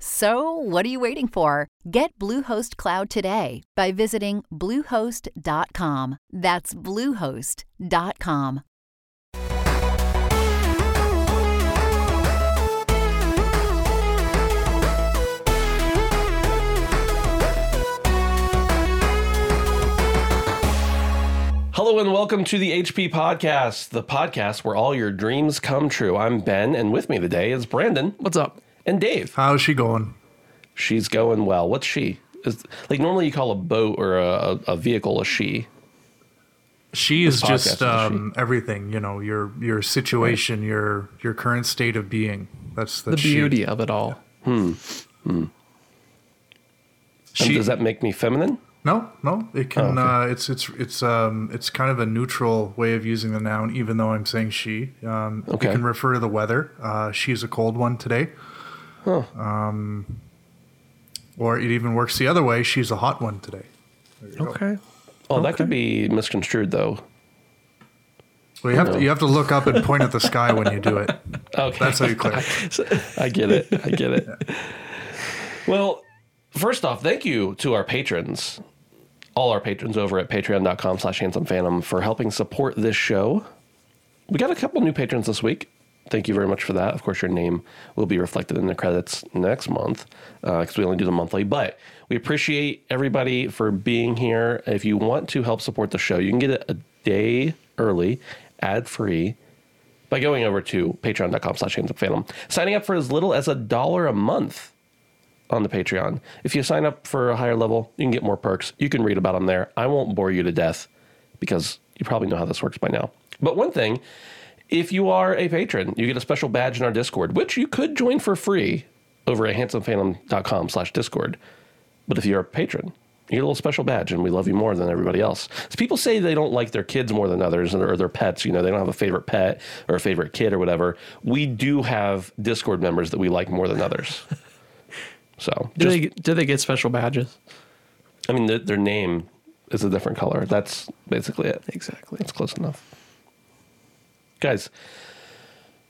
So, what are you waiting for? Get Bluehost Cloud today by visiting Bluehost.com. That's Bluehost.com. Hello and welcome to the HP Podcast, the podcast where all your dreams come true. I'm Ben, and with me today is Brandon. What's up? And Dave. How's she going? She's going well. What's she? Is, like normally you call a boat or a, a vehicle a she. She is This podcast is just um, everything, you know, your your situation, your your current state of being. That's The she. beauty of it all. And She, does that make me feminine? no, no, it can. Oh, okay. uh, it's it's it's um it's kind of a neutral way of using the noun, even though I'm saying she. Um, Okay. You can refer to the weather. Uh, she's a cold one today. Um, or it even works the other way. She's a hot one today. There you go. Okay. Oh, that could be misconstrued though. Well, you have to you have to look up and point at the sky when you do it. Okay. That's how you clear. I get it. I get it. Well, first off, thank you to our patrons, all our patrons over at patreon.com slash handsome phantom for helping support this show. We got a couple new patrons this week. Thank you very much for that. Of course, your name will be reflected in the credits next month uh, because we only do them monthly. But we appreciate everybody for being here. If you want to help support the show, you can get it a day early, ad free, by going over to patreon.com slash phantom, signing up for as little as a dollar a month on the Patreon. If you sign up for a higher level, you can get more perks. You can read about them there. I won't bore you to death because you probably know how this works by now. But one thing, if you are a patron, you get a special badge in our Discord, which you could join for free over at handsomephantom.com slash Discord. But if you're a patron, you get a little special badge, and we love you more than everybody else. So people say they don't like their kids more than others, or their pets. You know, they don't have a favorite pet or a favorite kid or whatever. We do have Discord members that we like more than others. So, Do just, they do they get special badges? I mean, their, their name is a different color. That's basically it. Exactly. That's close enough. Guys,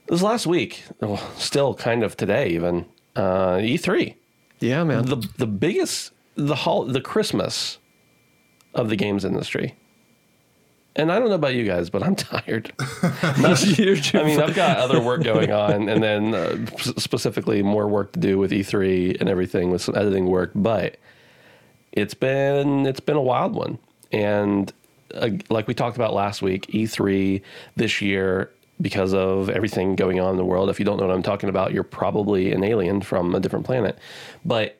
this last week, well, still kind of today, even uh, E3, Yeah, man. the the biggest the hol- the Christmas of the games industry. And I don't know about you guys, but I'm tired. I mean, I've got other work going on, and then uh, specifically more work to do with E3 and everything with some editing work. But it's been it's been a wild one, and uh, like we talked about last week, E3 this year because of everything going on in the world. If you don't know what I'm talking about, you're probably an alien from a different planet. But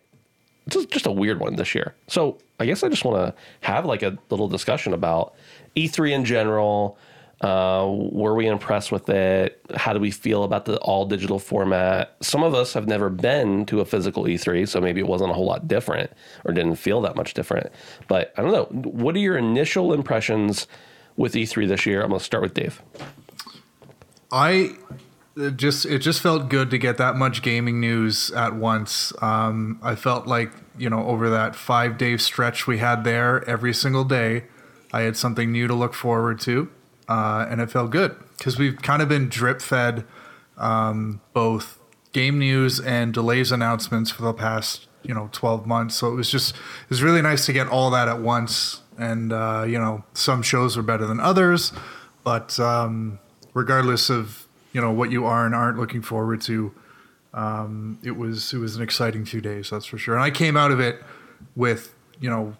it's just- a weird one this year. So I guess I just want to have like a little discussion about E3 in general. Uh, were we impressed with it? How do we feel about the all digital format? Some of us have never been to a physical E3, so maybe it wasn't a whole lot different or didn't feel that much different. But I don't know. What are your initial impressions with E3 this year? I'm going to start with Dave. I it just it just felt good to get that much gaming news at once. Um, I felt like you know over that five day stretch we had there every single day, I had something new to look forward to, uh, and it felt good because we've kind of been drip fed um, both game news and delays announcements for the past you know 12 months. So it was just it was really nice to get all that at once. And uh, you know some shows are better than others, but um, regardless of you know what you are and aren't looking forward to, um, it was it was an exciting few days, that's for sure. And I came out of it with you know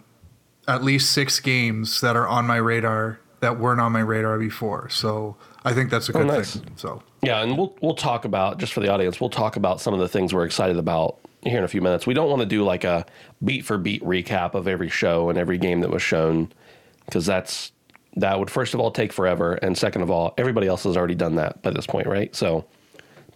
at least six games that are on my radar that weren't on my radar before. So I think that's a oh, good nice. thing. So Yeah, and we'll we'll talk about just for the audience. We'll talk about some of the things we're excited about here in a few minutes. We don't want to do like a beat for beat recap of every show and every game that was shown because that's that would first of all take forever, and second of all, everybody else has already done that by this point, right? So,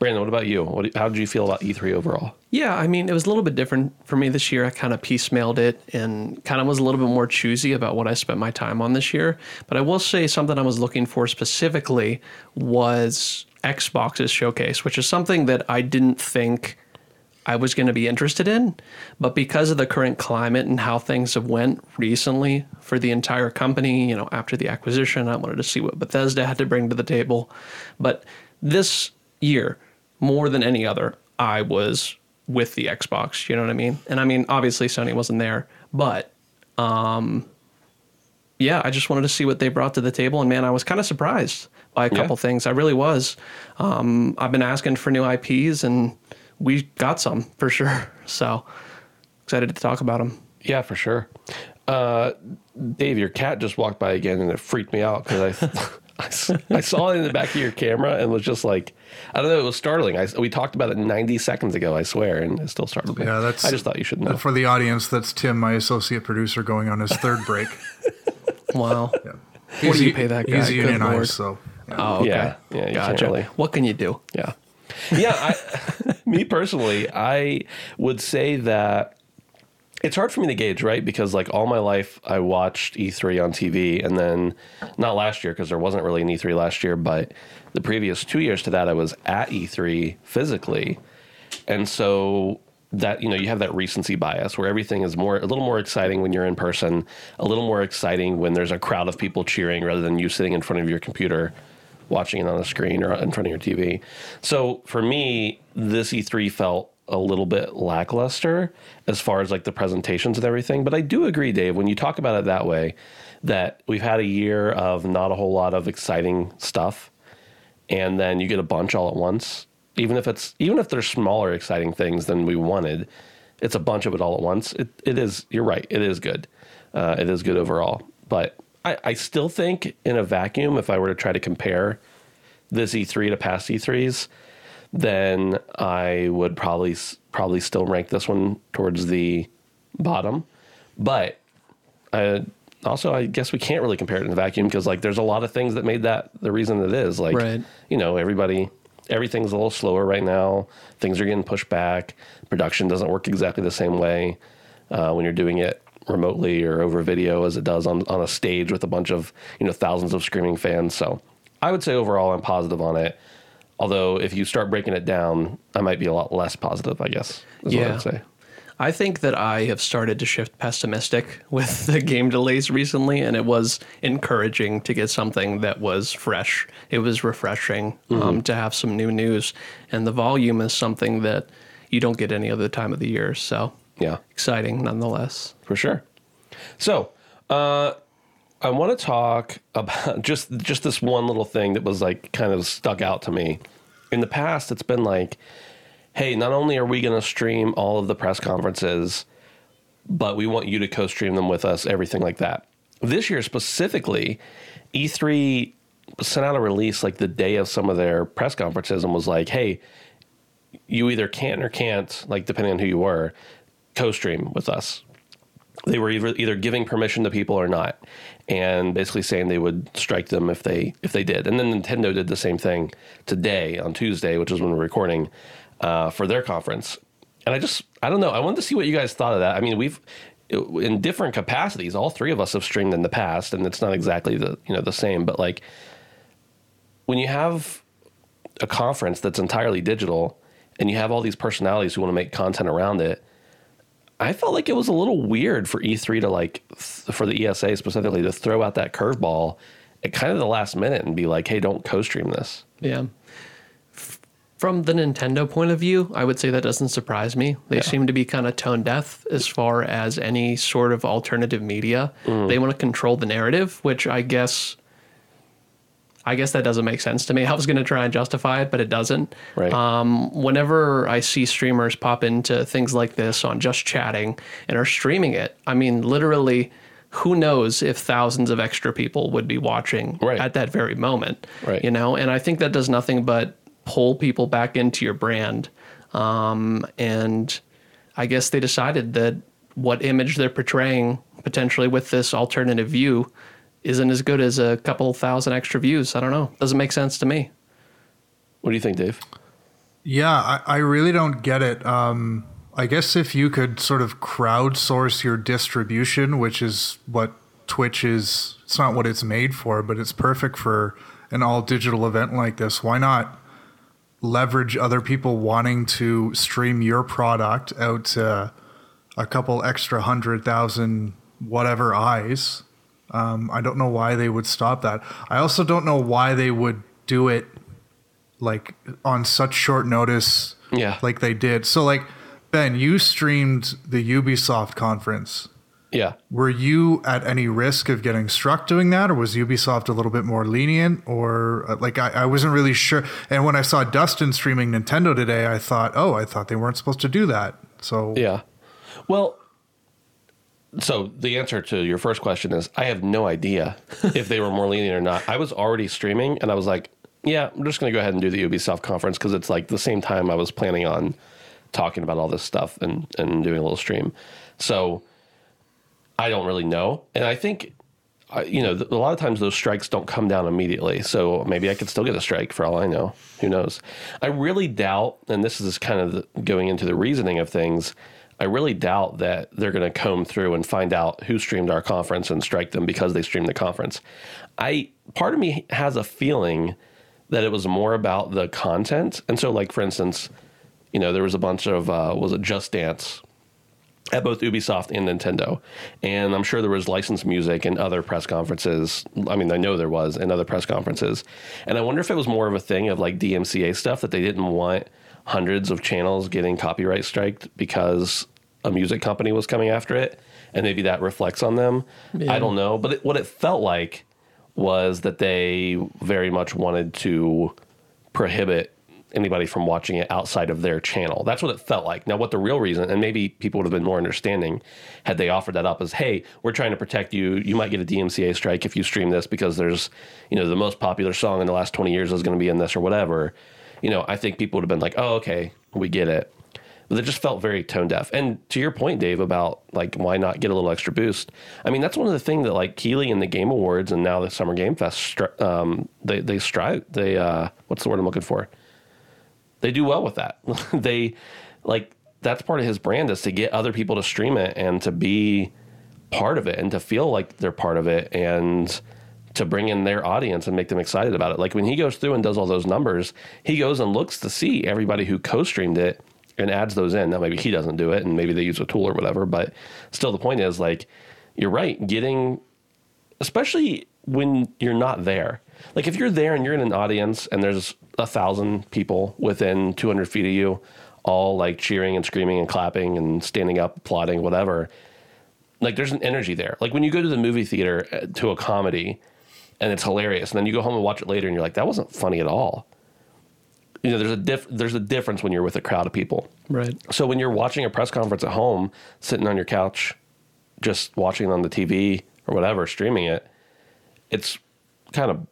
Brandon, what about you? What, how did you feel about E3 overall? Yeah, I mean, it was a little bit different for me this year. I kind of piecemealed it and kind of was a little bit more choosy about what I spent my time on this year. But I will say something I was looking for specifically was Xbox's showcase, which is something that I didn't think I was going to be interested in, but because of the current climate and how things have went recently for the entire company, you know, after the acquisition, I wanted to see what Bethesda had to bring to the table. But this year, more than any other, I was with the Xbox, you know what I mean? And I mean, obviously Sony wasn't there, but um yeah, I just wanted to see what they brought to the table and man, I was kind of surprised by a couple Yeah. things. I really was. Um I've been asking for new IPs and we got some for sure. So excited to talk about them. Yeah, for sure. Uh, Dave, your cat just walked by again, and it freaked me out because I, I s- I saw it in the back of your camera and was just like, I don't know, it was startling. I, we talked about it 90 seconds ago, I swear, and it still startled me. Yeah, that's- I just thought you should know. For the audience, that's Tim, my associate producer, going on his third break. Wow. Yeah. What do you pay that guy? He's Good unionized, Lord. so yeah. Oh, okay. Yeah, yeah, you gotcha. really- What can you do? Yeah. Yeah. I, me personally, I would say that it's hard for me to gauge, right? Because like all my life, I watched E3 on TV, and then not last year because there wasn't really an E3 last year, but the previous two years to that, I was at E3 physically, and so that you know you have that recency bias where everything is more a little more exciting when you're in person, a little more exciting when there's a crowd of people cheering rather than you sitting in front of your computer watching it on a screen or in front of your TV. So for me, this E3 felt a little bit lackluster as far as like the presentations and everything. But I do agree, Dave, when you talk about it that way, that we've had a year of not a whole lot of exciting stuff, and then you get a bunch all at once. Even if it's even if there's smaller exciting things than we wanted, it's a bunch of it all at once. It it is. You're right. It is good. Uh, it is good overall. But I, I still think in a vacuum, if I were to try to compare this E3 to past E3s, then I would probably probably still rank this one towards the bottom. But I, also, I guess we can't really compare it in a vacuum because like there's a lot of things that made that the reason it is. Like Right. you know, everybody everything's a little slower right now. Things are getting pushed back. Production doesn't work exactly the same way uh, when you're doing it remotely or over video as it does on, on a stage with a bunch of you know thousands of screaming fans. So I would say overall I'm positive on it. Although if you start breaking it down, I might be a lot less positive. I guess Yeah. I think that I have started to shift pessimistic with the game delays recently, and it was encouraging to get something that was fresh. It was refreshing um, to have some new news, and the volume is something that you don't get any other time of the year. So Yeah. exciting nonetheless. for sure. So, uh, I want to talk about just just this one little thing that was like kind of stuck out to me. In the past, it's been like, hey, not only are we going to stream all of the press conferences, but we want you to co-stream them with us, everything like that. This year specifically, E3 sent out a release like the day of some of their press conferences and was like, hey, you either can or can't, like depending on who you were, co-stream with us they were either, either giving permission to people or not and basically saying they would strike them if they if they did. And then nintendo did the same thing today on tuesday which is when we're recording uh, for their conference. And i just i don't know. I wanted to see what you guys thought of that. I mean we've in different capacities all three of us have streamed in the past and it's not exactly the you know the same but like when you have a conference that's entirely digital and you have all these personalities who want to make content around it I felt like it was a little weird for E3 to like th- for the ESA specifically to throw out that curveball at kind of the last minute and be like, "Hey, don't co-stream this." Yeah. F- From the Nintendo point of view, I would say that doesn't surprise me. They seem to be kind of tone deaf as far as any sort of alternative media. Mm. They want to control the narrative, which I guess I guess that doesn't make sense to me. I was going to try and justify it, but it doesn't. Right. Um, whenever I see streamers pop into things like this on just chatting and are streaming it, I mean, literally, who knows if thousands of extra people would be watching Right. at that very moment. Right. You know, and I think that does nothing but pull people back into your brand. Um, and I guess they decided that what image they're portraying potentially with this alternative view isn't as good as a couple thousand extra views. I don't know. Doesn't make sense to me. What do you think, Dave? Yeah, I, I really don't get it. Um, I guess if you could sort of crowdsource your distribution, which is what Twitch is, it's not what it's made for, but it's perfect for an all digital event like this. Why not leverage other people wanting to stream your product out to a couple extra hundred thousand whatever eyes? Um, I don't know why they would stop that. I also don't know why they would do it like on such short notice Yeah. like they did. So like Ben, you streamed the Ubisoft conference. Yeah. Were you at any risk of getting struck doing that, or was Ubisoft a little bit more lenient? Or uh, like I, I wasn't really sure. And when I saw Dustin streaming Nintendo today, I thought, oh, I thought they weren't supposed to do that. So Yeah. Well, so the answer to your first question is I have no idea if they were more lenient or not. I was already streaming and I was like, yeah, I'm just going to go ahead and do the Ubisoft conference because it's like the same time I was planning on talking about all this stuff and, and doing a little stream. So I don't really know. And I think, you know, a lot of times those strikes don't come down immediately. So maybe I could still get a strike for all I know. Who knows? I really doubt, and this is kind of the, going into the reasoning of things. I really doubt that they're going to comb through and find out who streamed our conference and strike them because they streamed the conference. I part of me has a feeling that it was more about the content. And so, like for instance, you know, there was a bunch of uh, was it Just Dance at both Ubisoft and Nintendo. And I'm sure there was licensed music and other press conferences. I mean, I know there was in other press conferences. And I wonder if it was more of a thing of like DMCA stuff that they didn't want hundreds of channels getting copyright striked because a music company was coming after it. And maybe that reflects on them. I don't know. But it, what it felt like was that they very much wanted to prohibit anybody from watching it outside of their channel. That's what it felt like. Now, what the real reason, and maybe people would have been more understanding had they offered that up, as, hey, we're trying to protect you. You might get a DMCA strike if you stream this because there's, you know, the most popular song in the last 20 years is going to be in this or whatever. You know, I think people would have been like, oh, okay, we get it. But it just felt very tone deaf. And to your point, Dave, about like why not get a little extra boost? I mean, that's one of the things that like Keighley and the Game Awards and now the Summer Game Fest, um, they they strive. They uh, what's the word I'm looking for? They do well with that. they like that's part of his brand is to get other people to stream it and to be part of it and to feel like they're part of it and to bring in their audience and make them excited about it. Like when he goes through and does all those numbers, he goes and looks to see everybody who co-streamed it and adds those in. Now maybe he doesn't do it and maybe they use a tool or whatever, but still the point is like you're right, getting especially when you're not there. Like if you're there and you're in an audience and there's a thousand people within 200 feet of you, all like cheering and screaming and clapping and standing up, applauding, whatever. Like there's an energy there. Like when you go to the movie theater uh, to a comedy and it's hilarious, and then you go home and watch it later and you're like, that wasn't funny at all. You know, there's a diff- there's a difference when you're with a crowd of people. Right. So when you're watching a press conference at home, sitting on your couch, just watching on the TV or whatever, streaming it, it's kind of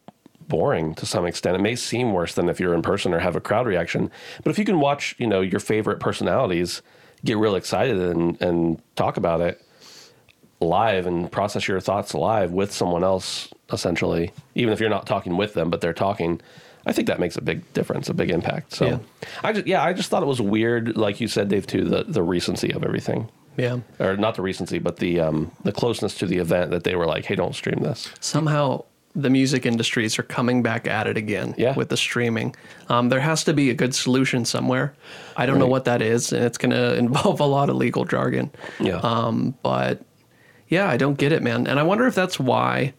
boring to some extent. It may seem worse than if you're in person or have a crowd reaction. But if you can watch, you know, your favorite personalities get real excited and, and talk about it live and process your thoughts live with someone else, essentially, even if you're not talking with them, but they're talking. I think that makes a big difference, a big impact. So, Yeah. I just yeah, I just thought it was weird, like you said, Dave, too, the the recency of everything Yeah. or not the recency, but the um, the closeness to the event that they were like, "Hey, don't stream this." somehow the music industries are coming back at it again Yeah. with the streaming. Um, there has to be a good solution somewhere. I don't know what that is, and it's going to involve a lot of legal jargon. Yeah, Um, but yeah, I don't get it, man. And I wonder if that's why,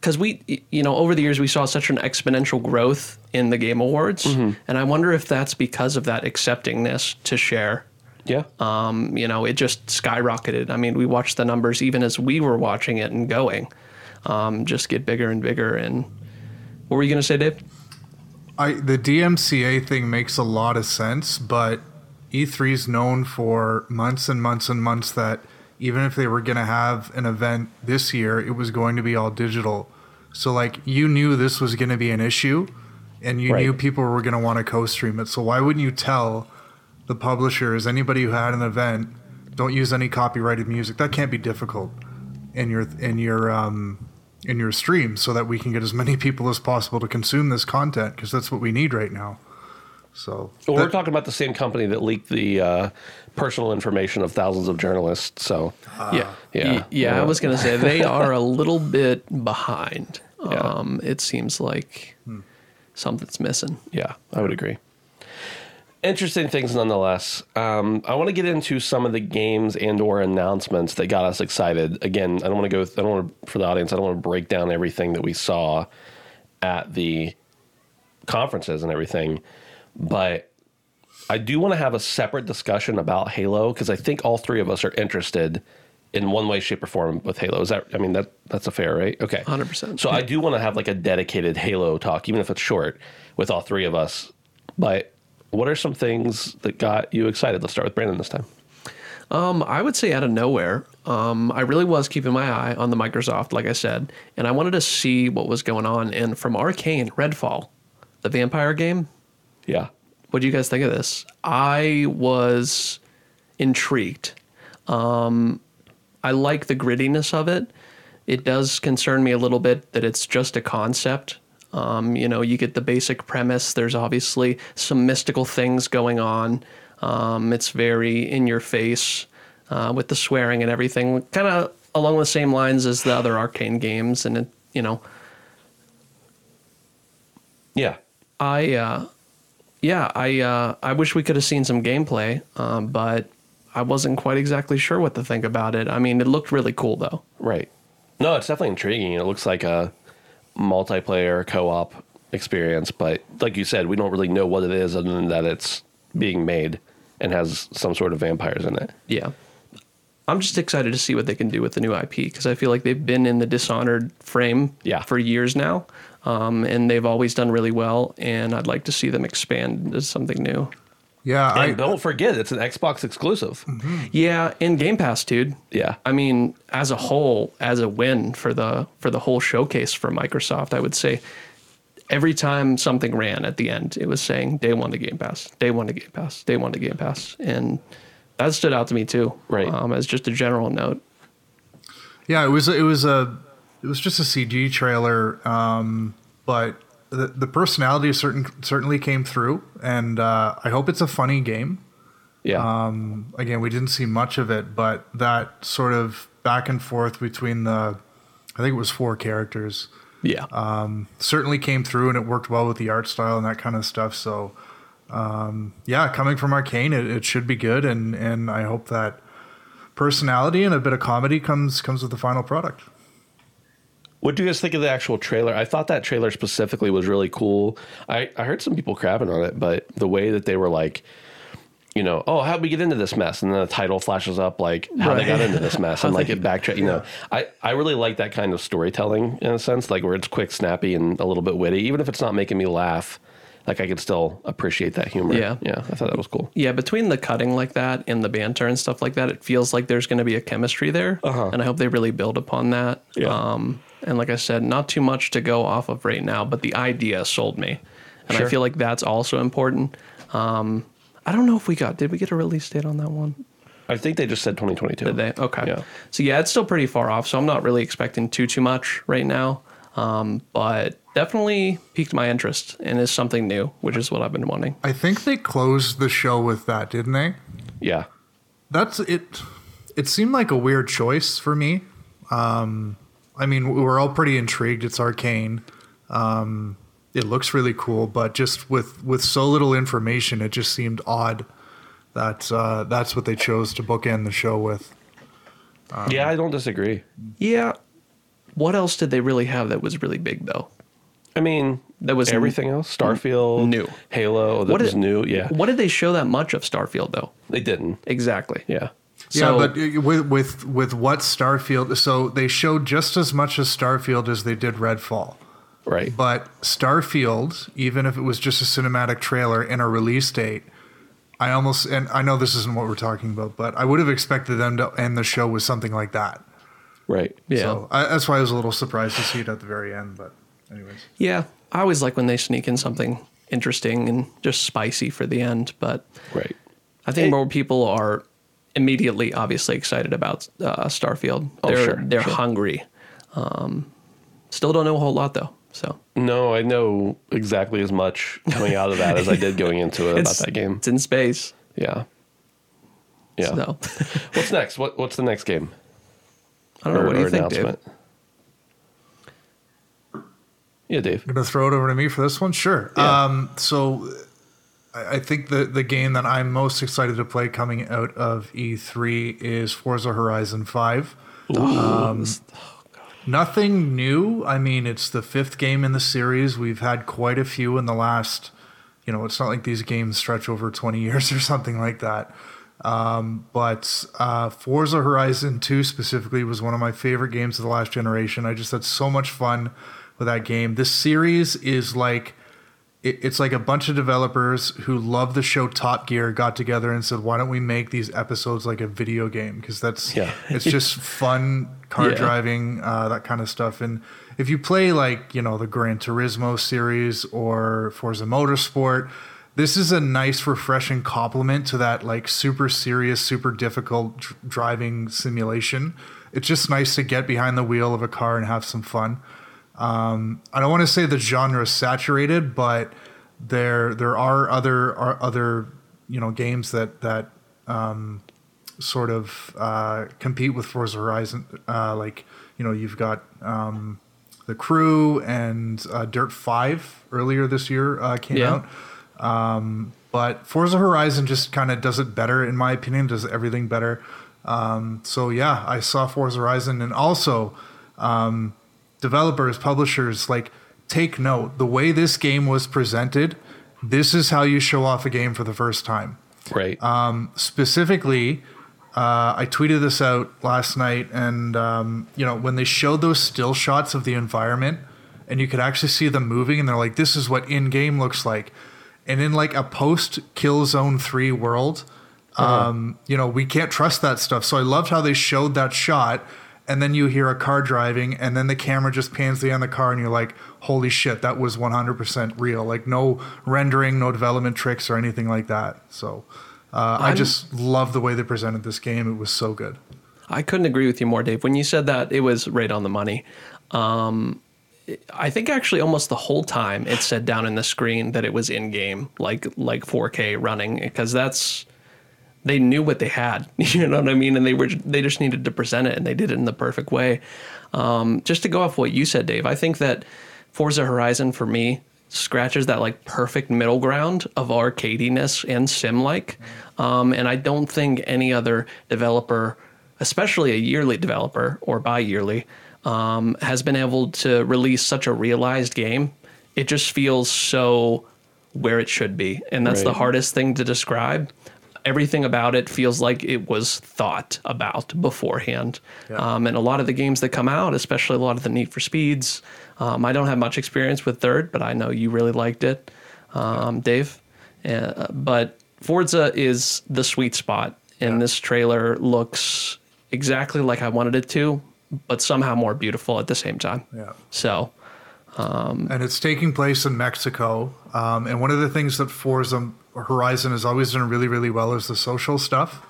because we, you know, over the years we saw such an exponential growth in the Game Awards, and I wonder if that's because of that acceptingness to share. yeah, Um, you know, it just skyrocketed. I mean, we watched the numbers even as we were watching it and going, um, just get bigger and bigger. And what were you going to say, Dave? I the DMCA thing makes a lot of sense, but E3's known for months and months and months that even if they were going to have an event this year, it was going to be all digital. So like you knew this was going to be an issue and you Right. knew people were going to want to co-stream it. So why wouldn't you tell the publishers, anybody who had an event, don't use any copyrighted music. That can't be difficult in your in your um, in your stream, so that we can get as many people as possible to consume this content because that's what we need right now. So Well, we're talking about the same company that leaked the uh, personal information of thousands of journalists. So yeah, yeah. yeah, yeah. I was gonna say they are a little bit behind. Yeah. Um, it seems like Hmm. something's missing. Yeah, I would agree. Interesting things nonetheless. Um, I want to get into some of the games and or announcements that got us excited. Again, I don't want to go. I don't want to, for the audience. I don't want to break down everything that we saw at the conferences and everything, but I do want to have a separate discussion about Halo because I think all three of us are interested in one way, shape, or form with Halo. Is that? I mean that that's a fair, right? Okay, 100%. So I do want to have like a dedicated Halo talk, even if it's short, with all three of us. But what are some things that got you excited? Let's start with Brandon this time. Um, I would say out of nowhere. Um, I really was keeping my eye on the Microsoft, like I said, and I wanted to see what was going on. And from Arkane, Redfall, the vampire game. Yeah, What do you guys think of this? I was intrigued. Um, I like the grittiness of it. It does concern me a little bit that it's just a concept. Um, you know, you get the basic premise. There's obviously some mystical things going on. Um, it's very in your face uh, with the swearing and everything, kind of along the same lines as the other Arkane games. And it, you know, yeah, I uh, yeah, I uh, I wish we could have seen some gameplay, um, but I wasn't quite exactly sure what to think about it. I mean, it looked really cool though. right. No, it's definitely intriguing. It looks like a multiplayer co-op experience, but like you said, we don't really know what it is other than that it's being made and has some sort of vampires in it. Yeah. I'm just excited to see what they can do with the new IP because I feel like they've been in the Dishonored frame Yeah. for years now, um, and they've always done really well. And I'd like to see them expand into something new. yeah, And I, don't forget, it's an Xbox exclusive. Yeah, in Game Pass, dude. Yeah. I mean, as a whole, as a win for the for the whole showcase for Microsoft, I would say every time something ran at the end, it was saying day one to Game Pass, day one to Game Pass, day one to Game Pass, and that stood out to me too. Right. Um, as just a general note. Yeah, it was it was a it was just a CG trailer, um, but the the personality certain certainly came through, and uh, I hope it's a funny game. Yeah. Again, we didn't see much of it, but that sort of back and forth between the, I think it was four characters, Yeah. certainly came through, and it worked well with the art style and that kind of stuff. So, um, yeah, coming from Arkane, it, it should be good, and and I hope that personality and a bit of comedy comes comes with the final product. What do you guys think of the actual trailer? I thought that trailer specifically was really cool. I, I heard some people crapping on it, but the way that they were like, you know, oh, how'd we get into this mess? And then the title flashes up like how they got into this mess and like it backtrack. You know, I, I really like that kind of storytelling in a sense, like where it's quick, snappy, and a little bit witty. Even if it's not making me laugh, like I could still appreciate that humor. Yeah. yeah, I thought that was cool. Yeah, between the cutting like that and the banter and stuff like that, it feels like there's going to be a chemistry there, and I hope they really build upon that. Uh-huh. Yeah. Um, and like I said, not too much to go off of right now, but the idea sold me, and Sure. I feel like that's also important. Um, I don't know if we got did we get a release date on that one? I think they just said 2022. Did they? Okay. Yeah. So yeah, it's still pretty far off. So I'm not really expecting too too much right now. Um, but definitely piqued my interest and is something new, which is what I've been wanting. I think they closed the show with that, didn't they? Yeah. That's it. It seemed like a weird choice for me. Um, I mean, we're all pretty intrigued. It's Arkane. Um, it looks really cool, but just with with so little information, it just seemed odd. That uh, that's what they chose to bookend the show with. yeah, I don't disagree. Yeah. What else did they really have that was really big though? I mean, That was everything else. Starfield, new. Halo, that What was new. Yeah, What did they show that much of Starfield though? they didn't. Exactly. Yeah, So- yeah, but uh, with with with what Starfield? So they showed just as much as Starfield as they did Redfall. right. But Starfield, even if it was just a cinematic trailer and a release date, I almost and I know this isn't what we're talking about, but I would have expected them to end the show with something like that. right. Yeah. So I, that's why I was a little surprised to see it at the very end. But anyways, Yeah. I always like when they sneak in something interesting and just spicy for the end, but Right. I think It- more people are immediately, obviously excited about uh, Starfield. Oh, they're sure, they're sure. hungry. Um, still don't know a whole lot though. So No, I know exactly as much coming out of that as I did going into it about that game. It's in space. Yeah. Yeah. So What's next? What What's the next game? I don't know. Or- what do you or think, Dave? announcement? Yeah, Dave. Gonna throw it over to me for this one? Sure. Yeah. Um, so I think the, the game that I'm most excited to play coming out of E3 is Forza Horizon 5. Um, nothing new. I mean, it's the fifth game in the series. We've had quite a few in the last, you know, it's not like these games stretch over 20 years or something like that. Um, but uh, Forza Horizon 2 specifically was one of my favorite games of the last generation. I just had so much fun with that game. This series is like it's like a bunch of developers who love the show Top Gear got together and said, "Why don't we make these episodes like a video game?" Because that's Yeah. it's just fun car Yeah. driving, uh, that kind of stuff. And if you play like you know the Gran Turismo series or Forza Motorsport, this is a nice, refreshing complement to that like super serious, super difficult dr- driving simulation. It's just nice to get behind the wheel of a car and have some fun. Um, I don't want to say the genre is saturated, but there there are other are other you know games that that um, sort of uh, compete with Forza Horizon. Uh, like you know you've got um, the Crew and uh, Dirt Five earlier this year uh, came Yeah. out. Um, but Forza Horizon just kind of does it better, in my opinion. Does everything better. Um, so yeah, I saw Forza Horizon, and also um, developers, publishers, like take note. The way this game was presented, this is how you show off a game for the first time Right. Um, specifically uh, i tweeted this out last night and um, you know when they showed those still shots of the environment and you could actually see them moving and they're like this is what in-game looks like and in like a post killzone 3 world um, you know we can't trust that stuff so i loved how they showed that shot and then you hear a car driving and then the camera just pans the end of the car and you're like holy shit that was 100% real like no rendering no development tricks or anything like that so uh, I just love the way they presented this game. It was so good. I couldn't agree with you more, Dave. When you said that, it was right on the money. Um, I think actually almost the whole time it said down in the screen that it was in game, like like 4K running, because that's they knew what they had. You know what I mean? And they were they just needed to present it, and they did it in the perfect way. Um, just to go off what you said, Dave, I think that Forza Horizon for me scratches that like perfect middle ground of arcadiness and sim like. Um, and I don't think any other developer, especially a yearly developer or bi yearly, um, has been able to release such a realized game. It just feels so where it should be. And that's the hardest thing to describe. Everything about it feels like it was thought about beforehand. Um, and a lot of the games that come out, especially a lot of the Need for Speeds, um, I don't have much experience with Dirt, but I know you really liked it, um, Dave. Uh, but Forza is the sweet spot, and this trailer looks exactly like I wanted it to, but somehow more beautiful at the same time. Yeah. So, And it's taking place in Mexico. Um, and one of the things that Forza Horizon has always done really, really well is the social stuff.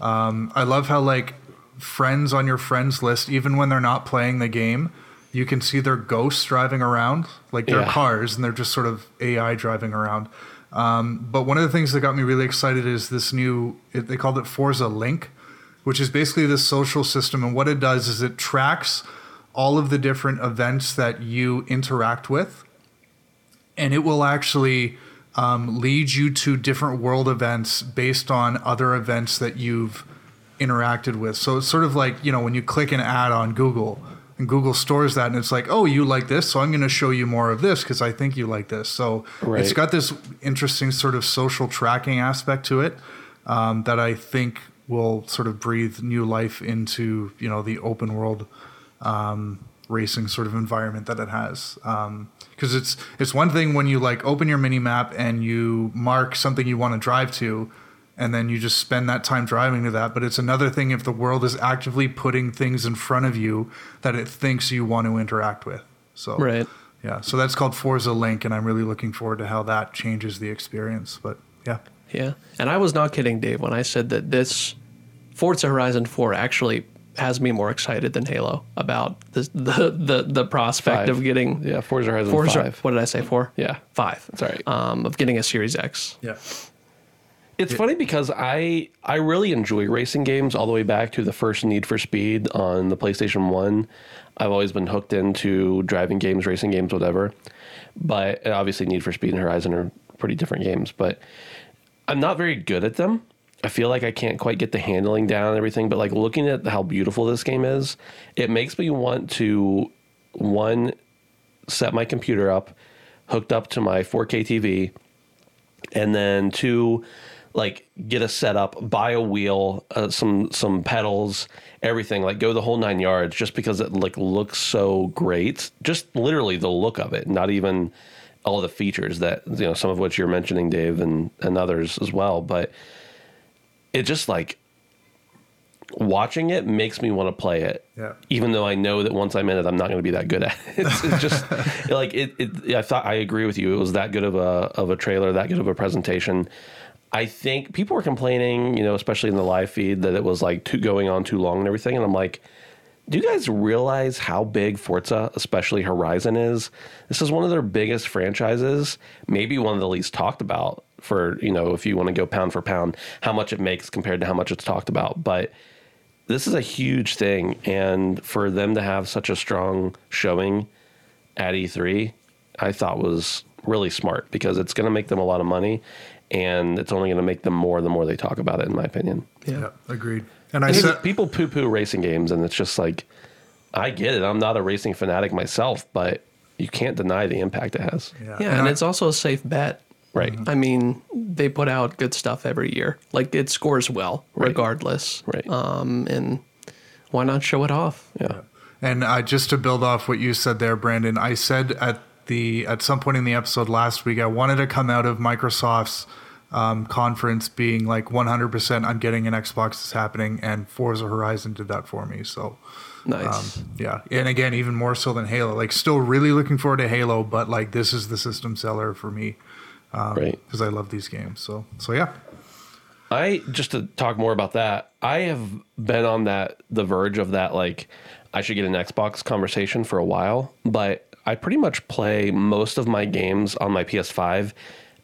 Um, I love how, like, friends on your friends list, even when they're not playing the game, you can see their ghosts driving around. Like, they're Yeah. cars and they're just sort of AI driving around. Um, but one of the things that got me really excited is this new, it, they called it Forza Link, which is basically this social system. And what it does is it tracks all of the different events that you interact with, and it will actually um, lead you to different world events based on other events that you've interacted with. So it's sort of like, you know, when you click an ad on Google and Google stores that and it's like, oh, you like this, so I'm going to show you more of this because I think you like this. So it's got this interesting sort of social tracking aspect to it um, that I think will sort of breathe new life into, you know, the open world um, racing sort of environment that it has. Um, because it's it's one thing when you like open your mini map and you mark something you want to drive to, and then you just spend that time driving to that. But it's another thing if the world is actively putting things in front of you that it thinks you want to interact with. So Right. yeah. So that's called Forza Link, and I'm really looking forward to how that changes the experience. But yeah. Yeah. And I was not kidding, Dave, when I said that this Forza Horizon 4 actually has me more excited than Halo about the the the, the prospect Five. of getting Yeah, Forza Horizon Forza, 5. What did I say? Four? Yeah. Five. That's all right. Um, of getting a Series X. Yeah. It's funny because I I really enjoy racing games all the way back to the first Need for Speed on the PlayStation 1. I've always been hooked into driving games, racing games, whatever. But obviously Need for Speed and Horizon are pretty different games, but I'm not very good at them. I feel like I can't quite get the handling down and everything, but like looking at how beautiful this game is, it makes me want to one set my computer up hooked up to my 4K TV and then two like get a setup buy a wheel uh, some some pedals everything like go the whole nine yards just because it like looks so great. Just literally the look of it not even all the features that you know some of which you're mentioning dave and and others as well but it just like watching it makes me want to play it Yeah. even though i know that once i'm in it i'm not going to be that good at it it's, it's just like it, it i thought i agree with you it was that good of a of a trailer that good of a presentation i think people were complaining you know especially in the live feed that it was like too going on too long and everything and i'm like do you guys realize how big Forza, especially Horizon, is? This is one of their biggest franchises, maybe one of the least talked about for, you know, if you want to go pound for pound, how much it makes compared to how much it's talked about. But this is a huge thing. And for them to have such a strong showing at E3, I thought was really smart because it's going to make them a lot of money and it's only going to make them more the more they talk about it, in my opinion. Yeah. Agreed. And I said, people poo poo racing games, and it's just like, I get it. I'm not a racing fanatic myself, but you can't deny the impact it has. yeah, Yeah, and I- it's also a safe bet. Right. I mean, they put out good stuff every year. Like it scores well, Right. regardless. Right. Um, and why not show it off? Yeah. And uh, just to build off what you said there, Brandon, I said at the at some point in the episode last week, I wanted to come out of Microsoft's um, conference being like 100%. I'm getting an Xbox is happening, and Forza Horizon did that for me. So Nice. Um, yeah, and again, even more so than Halo. Like, still really looking forward to Halo, but like this is the system seller for me Um, right. because I love these games. So so yeah, I just to talk more about that. I have been on that the verge of that like I should get an Xbox conversation for a while, but I pretty much play most of my games on my PS5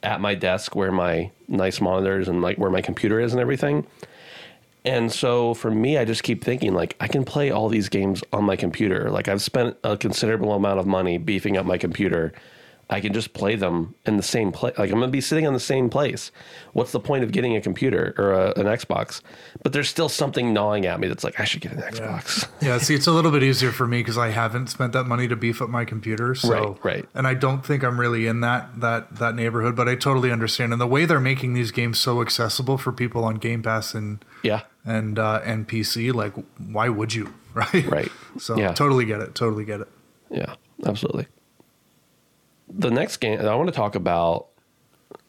at my desk where my nice monitors and like where my computer is and everything. And so for me, I just keep thinking like I can play all these games on my computer. Like I've spent a considerable amount of money beefing up my computer. I can just play them in the same place. Like I'm gonna be sitting on the same place. What's the point of getting a computer or a, an Xbox? But there's still something gnawing at me that's like I should get an Xbox. yeah. See, it's a little bit easier for me because I haven't spent that money to beef up my computer. So Right, right. And I don't think I'm really in that that that neighborhood, but I totally understand. And the way they're making these games so accessible for people on Game Pass and Yeah, and uh, and PC, like why would you, right? Right. So Yeah. totally get it. Totally get it. yeah, absolutely. The next game I want to talk about.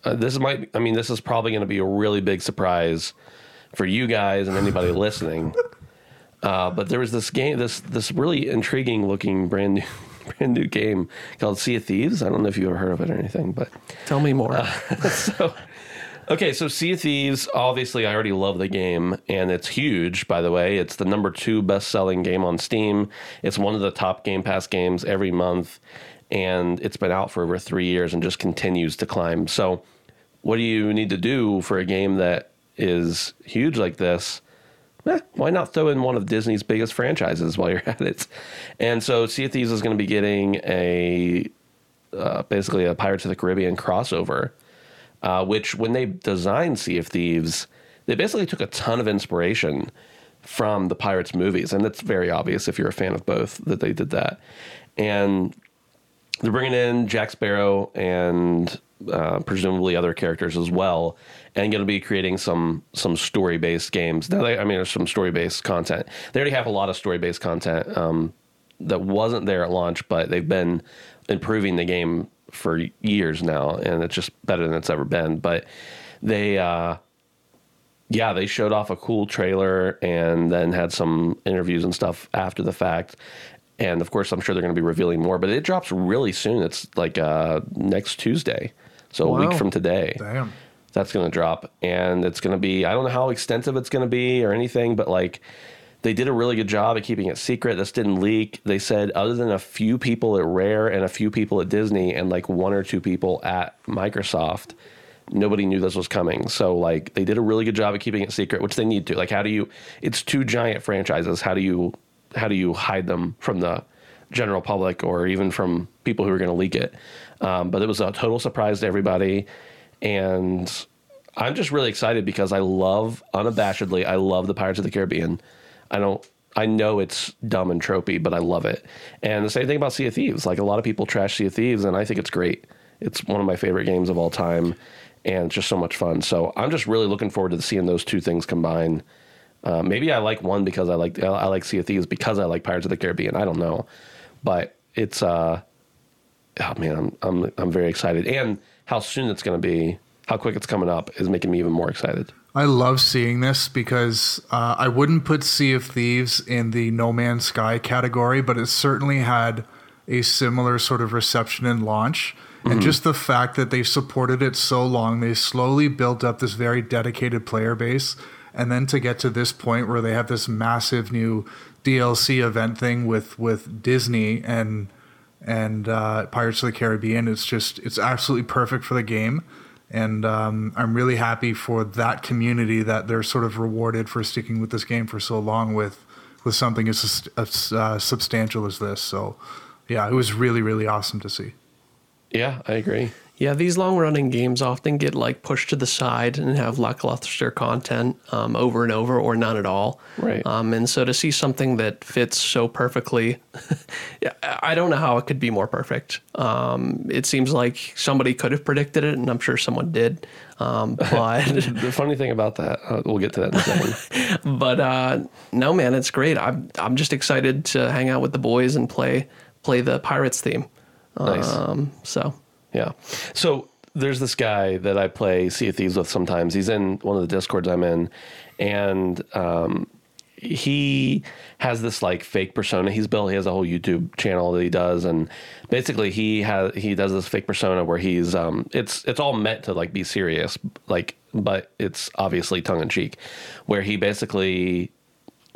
Uh, this might. I mean, this is probably going to be a really big surprise for you guys and anybody listening. Uh, but there was this game, this this really intriguing looking brand new brand new game called Sea of Thieves. I don't know if you ever heard of it or anything, but Tell me more. Uh, so okay, so Sea of Thieves. Obviously, I already love the game, and it's huge. By the way, it's the number two best selling game on Steam. It's one of the top Game Pass games every month, and it's been out for over three years and just continues to climb. So, what do you need to do for a game that is huge like this? eh, why not throw in one of Disney's biggest franchises while you're at it? And so Sea of Thieves is going to be getting a uh, basically a Pirates of the Caribbean crossover, uh, which when they designed Sea of Thieves, they basically took a ton of inspiration from the Pirates movies, and it's very obvious if you're a fan of both that they did that. And they're bringing in Jack Sparrow and uh, presumably other characters as well, and going to be creating some some story based games. Now, they, I mean, there's some story based content. They already have a lot of story based content um, that wasn't there at launch, but they've been improving the game for years now, and it's just better than it's ever been. But they. Uh, yeah, they showed off a cool trailer and then had some interviews and stuff after the fact. And of course, I'm sure they're going to be revealing more, but it drops really soon. It's like uh, next Tuesday, so a week from today. Damn. that's going to drop, and it's going to be I don't know how extensive it's going to be or anything, but like they did a really good job at keeping it secret. This didn't leak. They said other than a few people at Rare and a few people at Disney and like one or two people at Microsoft, nobody knew this was coming. So like they did a really good job at keeping it secret, which they need to. Like how do you it's two giant franchises. How do you how do you hide them from the general public or even from people who are going to leak it? Um, but it was a total surprise to everybody and I'm just really excited because I love unabashedly I love the Pirates of the Caribbean. I don't. I know it's dumb and tropey, but I love it. And the same thing about Sea of Thieves. Like a lot of people trash Sea of Thieves, and I think it's great. It's one of my favorite games of all time, and it's just so much fun. So I'm just really looking forward to seeing those two things combine. Uh, maybe I like one because I like I like Sea of Thieves because I like Pirates of the Caribbean. I don't know, but it's uh, oh man, I'm I'm I'm very excited, and how soon it's going to be, how quick it's coming up, is making me even more excited. I love seeing this because uh, I wouldn't put Sea of Thieves in the No Man's Sky category, but it certainly had a similar sort of reception and launch. Mm-hmm. And just the fact that they supported it so long, they slowly built up this very dedicated player base. And then to get to this point where they have this massive new DLC event thing with, with Disney and and uh, Pirates of the Caribbean, it's just it's absolutely perfect for the game and um, I'm really happy for that community that they're sort of rewarded for sticking with this game for so long with with something as, as uh, substantial as this. So, yeah, it was really really awesome to see. Yeah, I agree. Yeah, these long running games often get like pushed to the side and have lackluster content um, over and over or none at all. Right. Um, and so to see something that fits so perfectly, I don't know how it could be more perfect. Um, it seems like somebody could have predicted it, and I'm sure someone did. Um, but the funny thing about that, uh, we'll get to that in a second. but uh, no, man, it's great. I'm I'm just excited to hang out with the boys and play play the Pirates theme. Nice. Um, so yeah. So there's this guy that I play Sea of Thieves with sometimes. He's in one of the discords I'm in, and um, he has this like fake persona he's built. He has a whole YouTube channel that he does, and basically he has he does this fake persona where he's um, it's it's all meant to like be serious, like but it's obviously tongue in cheek, where he basically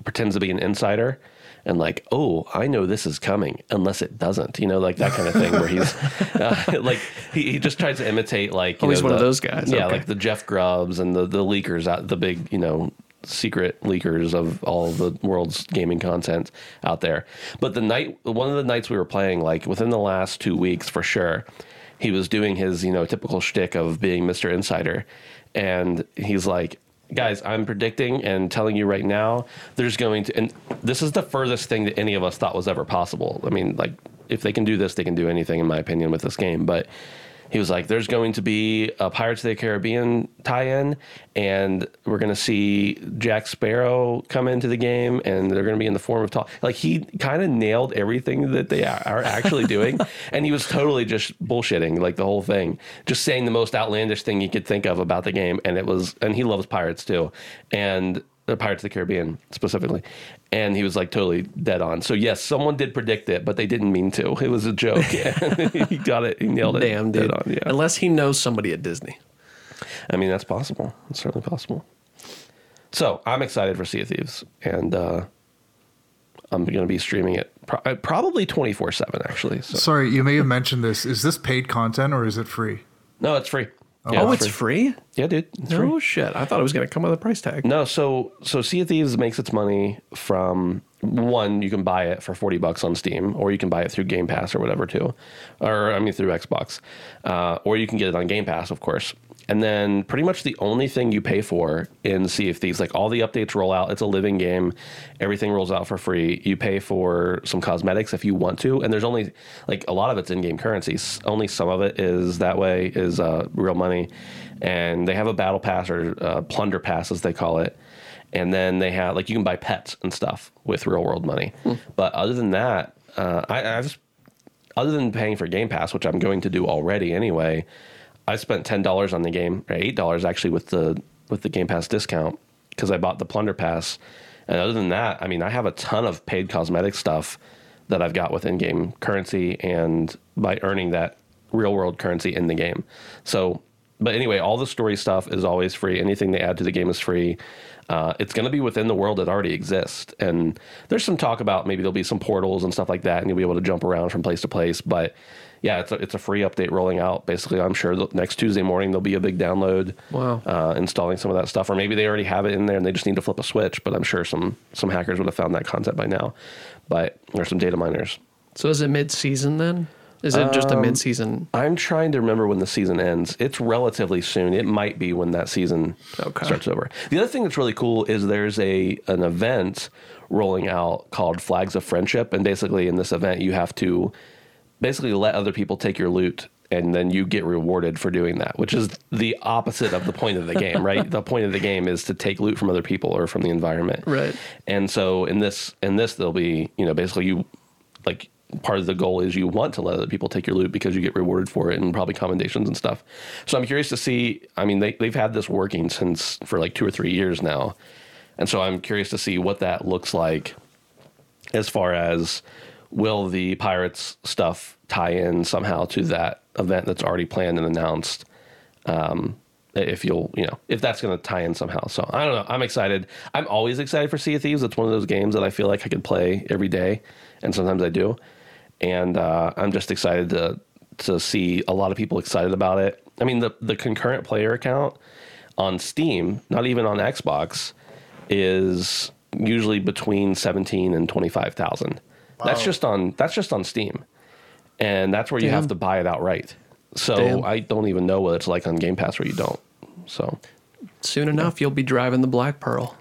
pretends to be an insider and like, oh, I know this is coming, unless it doesn't, you know, like that kind of thing, where he's uh, like he, he, just tries to imitate like oh, he's know, one the, of those guys, yeah, okay. like the Jeff Grubbs and the the leakers out, the big you know secret leakers of all the world's gaming content out there. But the night, one of the nights we were playing, like within the last two weeks for sure, he was doing his you know typical shtick of being Mister Insider, and he's like, guys, I'm predicting and telling you right now, there's going to, and this is the furthest thing that any of us thought was ever possible. I mean, like, if they can do this, they can do anything, in my opinion, with this game. But he was like, "There's going to be a Pirates of the Caribbean tie-in, and we're going to see Jack Sparrow come into the game, and they're going to be in the form of talk." Like he kind of nailed everything that they are actually doing, and he was totally just bullshitting like the whole thing, just saying the most outlandish thing you could think of about the game, and it was, and he loves pirates too, and Pirates of the Caribbean specifically, and he was like totally dead on. So yes, someone did predict it, but they didn't mean to. It was a joke. he got it. He nailed it. Damn, dude. On, yeah. Unless he knows somebody at Disney. I mean, that's possible. It's certainly possible. So I'm excited for Sea of Thieves, and uh, I'm going to be streaming it pro- uh, probably 24 seven. Actually. So. Sorry, you may have mentioned this. Is this paid content or is it free? No, it's free. Yeah, oh, it's free. free? Yeah, dude. It's no free. shit. I thought it was going to come with a price tag. No, so so Sea of Thieves makes its money from one. You can buy it for forty bucks on Steam, or you can buy it through Game Pass or whatever too, or I mean through Xbox, uh, or you can get it on Game Pass, of course. And then pretty much the only thing you pay for in Sea of Thieves, like all the updates roll out. It's a living game. Everything rolls out for free. You pay for some cosmetics if you want to, and there's only like a lot of it's in-game currency. Only some of it is that way is uh, real money, and they have a battle pass or uh, plunder pass as they call it. And then they have like you can buy pets and stuff with real world money. Hmm. But other than that, uh, I, I've other than paying for Game Pass, which I'm going to do already anyway. I spent ten dollars on the game, or eight dollars actually with the with the Game Pass discount because I bought the Plunder Pass. And other than that, I mean, I have a ton of paid cosmetic stuff that I've got with in-game currency and by earning that real world currency in the game. So but anyway, all the story stuff is always free. Anything they add to the game is free. Uh, it's going to be within the world that already exists. And there's some talk about maybe there'll be some portals and stuff like that, and you'll be able to jump around from place to place. But yeah, it's a, it's a free update rolling out. Basically, I'm sure next Tuesday morning there'll be a big download. Wow. Uh, installing some of that stuff, or maybe they already have it in there and they just need to flip a switch. But I'm sure some some hackers would have found that concept by now. But there's some data miners. So is it mid season then? Is it just Um, a mid season? I'm trying to remember when the season ends. It's relatively soon. It might be when that season Okay. starts over. The other thing that's really cool is there's a an event rolling out called Flags of Friendship, and basically in this event you have to basically let other people take your loot. And then you get rewarded for doing that, which is the opposite of the point of the game, right? the point of the game is to take loot from other people or from the environment, Right. And so in this, in this, there'll be, you know, basically you, like part of the goal is you want to let other people take your loot because you get rewarded for it and probably commendations and stuff. So I'm curious to see. I mean, they they've had this working since for like two or three years now, and so I'm curious to see what that looks like as far as will the pirates stuff tie in somehow to that event that's already planned and announced um, if you'll, you know, if that's going to tie in somehow. So I don't know. I'm excited. I'm always excited for Sea of Thieves. It's one of those games that I feel like I could play every day, and sometimes I do. And uh, I'm just excited to to see a lot of people excited about it. I mean, the the concurrent player account on Steam, not even on Xbox, is usually between 17 and 25,000. That's just on that's just on Steam. And that's where you have to buy it outright. So Damn. I don't even know what it's like on Game Pass where you don't. So Soon enough, you'll be driving the Black Pearl.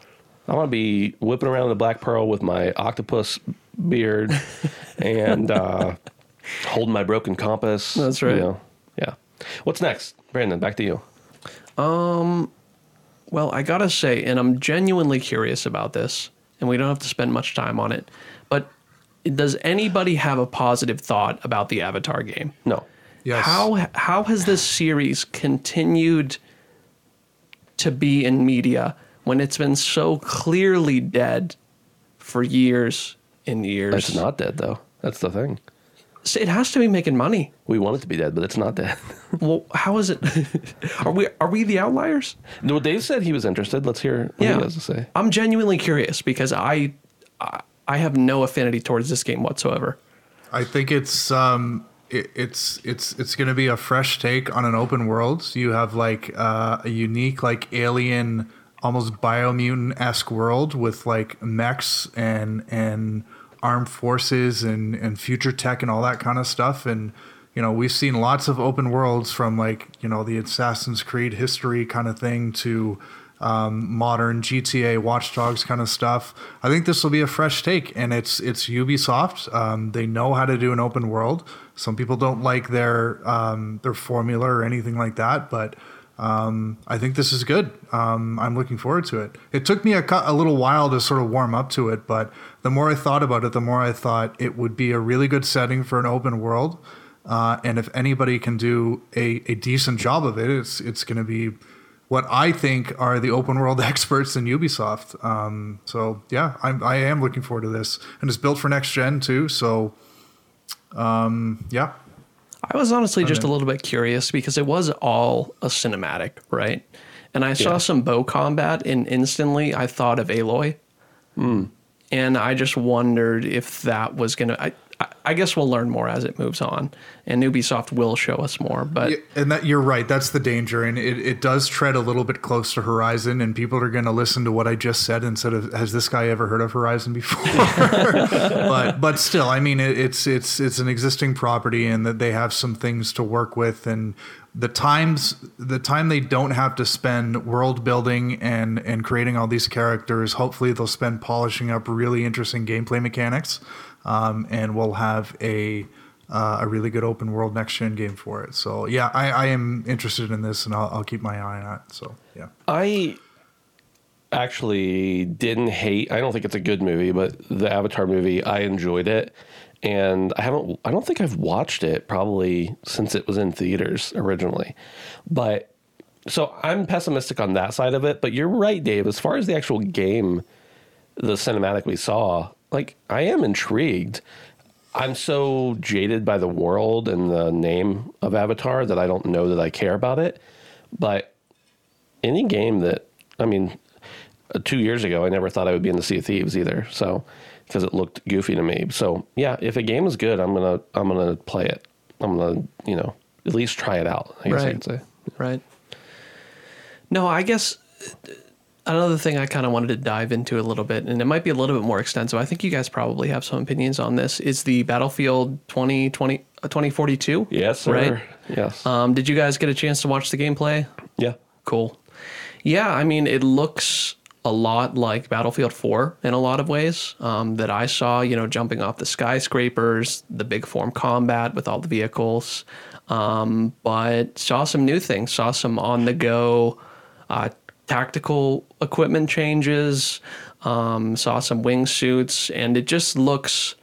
I want to be whipping around the Black Pearl with my octopus beard and uh, holding my broken compass. That's right. you know. Yeah. What's next, Brandon? Back to you. Um. Well, I gotta say, and I'm genuinely curious about this, and we don't have to spend much time on it, does anybody have a positive thought about the Avatar game? No. Yes. How how has this series continued to be in media when it's been so clearly dead for years and years? It's not dead though. That's the thing. So It has to be making money. We want it to be dead, but it's not dead. Well, how is it? are we are we the outliers? No, Dave said he was interested. Let's hear what Yeah. he has to say. I'm genuinely curious because I I- I have no affinity towards this game whatsoever. I think it's um, it, it's it's it's going to be a fresh take on an open world. So you have like uh, a unique like alien, almost biomutant esque world with like mechs and and armed forces and and future tech and all that kind of stuff. And you know we've seen lots of open worlds from like you know the Assassin's Creed history kind of thing to um, modern GTA Watch Dogs kind of stuff. I think this will be a fresh take, and it's it's Ubisoft. Um, they know how to do an open world. Some people don't like their um, their formula or anything like that, but um, I think this is good. Um, I'm looking forward to it. It took me a, cou- a little while to sort of warm up to it, but the more I thought about it, the more I thought it would be a really good setting for an open world. Uh, and if anybody can do a, a decent job of it, it's it's going to be what I think are the open world experts in Ubisoft. Um, so yeah, I'm, I am looking forward to this, and it's built for next gen too. So um, yeah, I was honestly just a little bit curious because it was all a cinematic, right? And I saw Yeah. some bow combat, and instantly I thought of Aloy. And I just wondered if that was gonna. I, I- guess we'll learn more as it moves on, and Ubisoft will show us more. But Yeah, and that you're right. That's the danger, and it, it does tread a little bit close to Horizon, and people are going to listen to what I just said instead of has this guy ever heard of Horizon before? but but still, I mean, it, it's it's it's an existing property, and that they have some things to work with, and the times the time they don't have to spend world building and and creating all these characters. Hopefully, they'll spend polishing up really interesting gameplay mechanics, um, and we'll have a uh, a really good open world next gen game for it. So yeah, I, I am interested in this, and I'll, I'll keep my eye on it. So yeah, I actually didn't hate. I don't think it's a good movie, but the Avatar movie, I enjoyed it, and I haven't. I don't think I've watched it probably since it was in theaters originally, but. So I'm pessimistic on that side of it, but you're right, Dave. As far as the actual game, the cinematic we saw, like I am intrigued. I'm so jaded by the world and the name of Avatar that I don't know that I care about it. But any game that, I mean, uh, two years ago, I never thought I would be in the Sea of Thieves either. So, because it looked goofy to me. So, yeah, if a game is good, I'm gonna I'm gonna play it. I'm gonna you know at least try it out. I guess I Right. could say. Right. No, I guess another thing I kind of wanted to dive into a little bit, and it might be a little bit more extensive. I think you guys probably have some opinions on this. Is the Battlefield 2020, uh, 2042? Yes, sir. Right. Yes. Um, did you guys get a chance to watch the gameplay? yeah. Cool. Yeah, I mean, it looks a lot like Battlefield 4 in a lot of ways um, that I saw, you know, jumping off the skyscrapers, the big form combat with all the vehicles. Um, but saw some new things, saw some on the go uh, tactical equipment changes, um, saw some wingsuits, and it just looks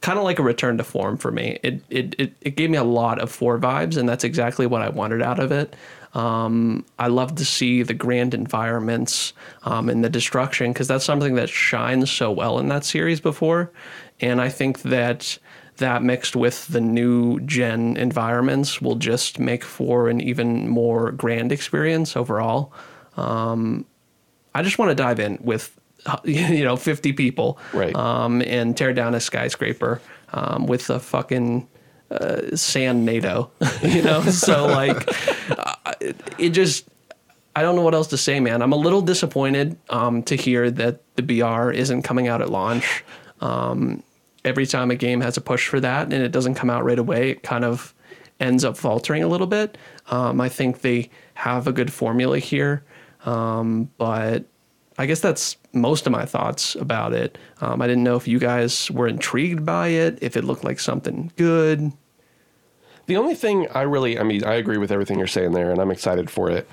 kind of like a return to form for me. It, it it it gave me a lot of four vibes, and that's exactly what I wanted out of it. Um, I love to see the grand environments um, and the destruction because that's something that shines so well in that series before, and I think that that mixed with the new gen environments will just make for an even more grand experience overall. I just want to dive in with you know 50 people Right. um, and tear down a skyscraper um, with a fucking uh, sand NATO, you know? so, like, uh, it, it just, I don't know what else to say, man. I'm a little disappointed um, to hear that the BR isn't coming out at launch. Um, every time a game has a push for that and it doesn't come out right away, it kind of ends up faltering a little bit. Um, I think they have a good formula here, um, but I guess that's most of my thoughts about it. Um, I didn't know if you guys were intrigued by it, if it looked like something good. The only thing I really, I mean, I agree with everything you're saying there, and I'm excited for it.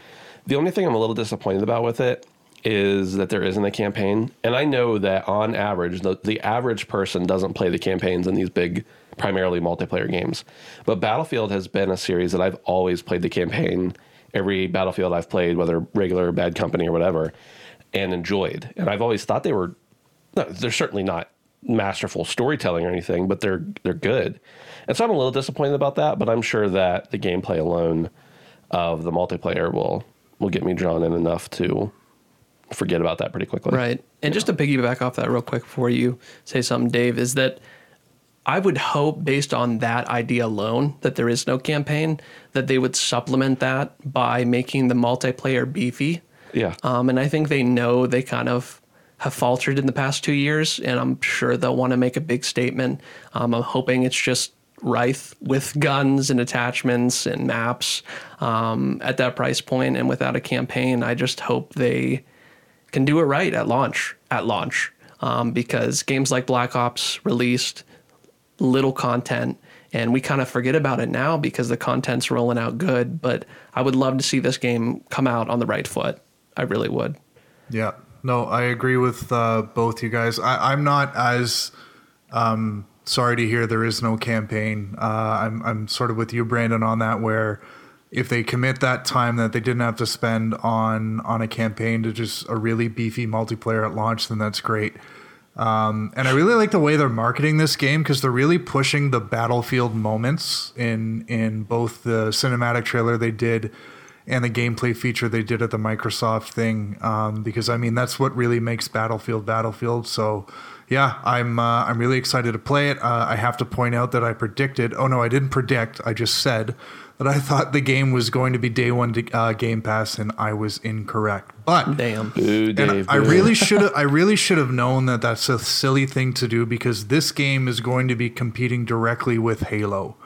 The only thing I'm a little disappointed about with it is that there isn't a campaign. And I know that on average, the, the average person doesn't play the campaigns in these big, primarily multiplayer games. But Battlefield has been a series that I've always played the campaign. Every Battlefield I've played, whether regular or bad company or whatever, and enjoyed. And I've always thought they were, no, they're certainly not masterful storytelling or anything, but they're they're good. And so I'm a little disappointed about that, but I'm sure that the gameplay alone of the multiplayer will will get me drawn in enough to forget about that pretty quickly. Right. And just to piggyback off that real quick before you say something, Dave, is that I would hope, based on that idea alone, that there is no campaign, that they would supplement that by making the multiplayer beefy. Yeah. Um, and I think they know they kind of have faltered in the past two years, and I'm sure they'll want to make a big statement. Um, I'm hoping it's just rife with guns and attachments and maps um, at that price point and without a campaign. I just hope they can do it right at launch. At launch, um, because games like Black Ops released little content, and we kind of forget about it now because the content's rolling out good. But I would love to see this game come out on the right foot. I really would. Yeah. No, I agree with uh, both you guys. I, I'm not as um, sorry to hear there is no campaign. Uh, I'm, I'm sort of with you, Brandon, on that. Where if they commit that time that they didn't have to spend on on a campaign to just a really beefy multiplayer at launch, then that's great. Um, and I really like the way they're marketing this game because they're really pushing the battlefield moments in in both the cinematic trailer they did and the gameplay feature they did at the Microsoft thing. Um, because I mean that's what really makes Battlefield Battlefield. So yeah, I'm uh, I'm really excited to play it. Uh, I have to point out that I predicted. Oh no, I didn't predict. I just said that I thought the game was going to be day one to, uh, Game Pass, and I was incorrect. But Damn. Boo, and Dave. I boo. really should have. I really should have known that that's a silly thing to do because this game is going to be competing directly with Halo,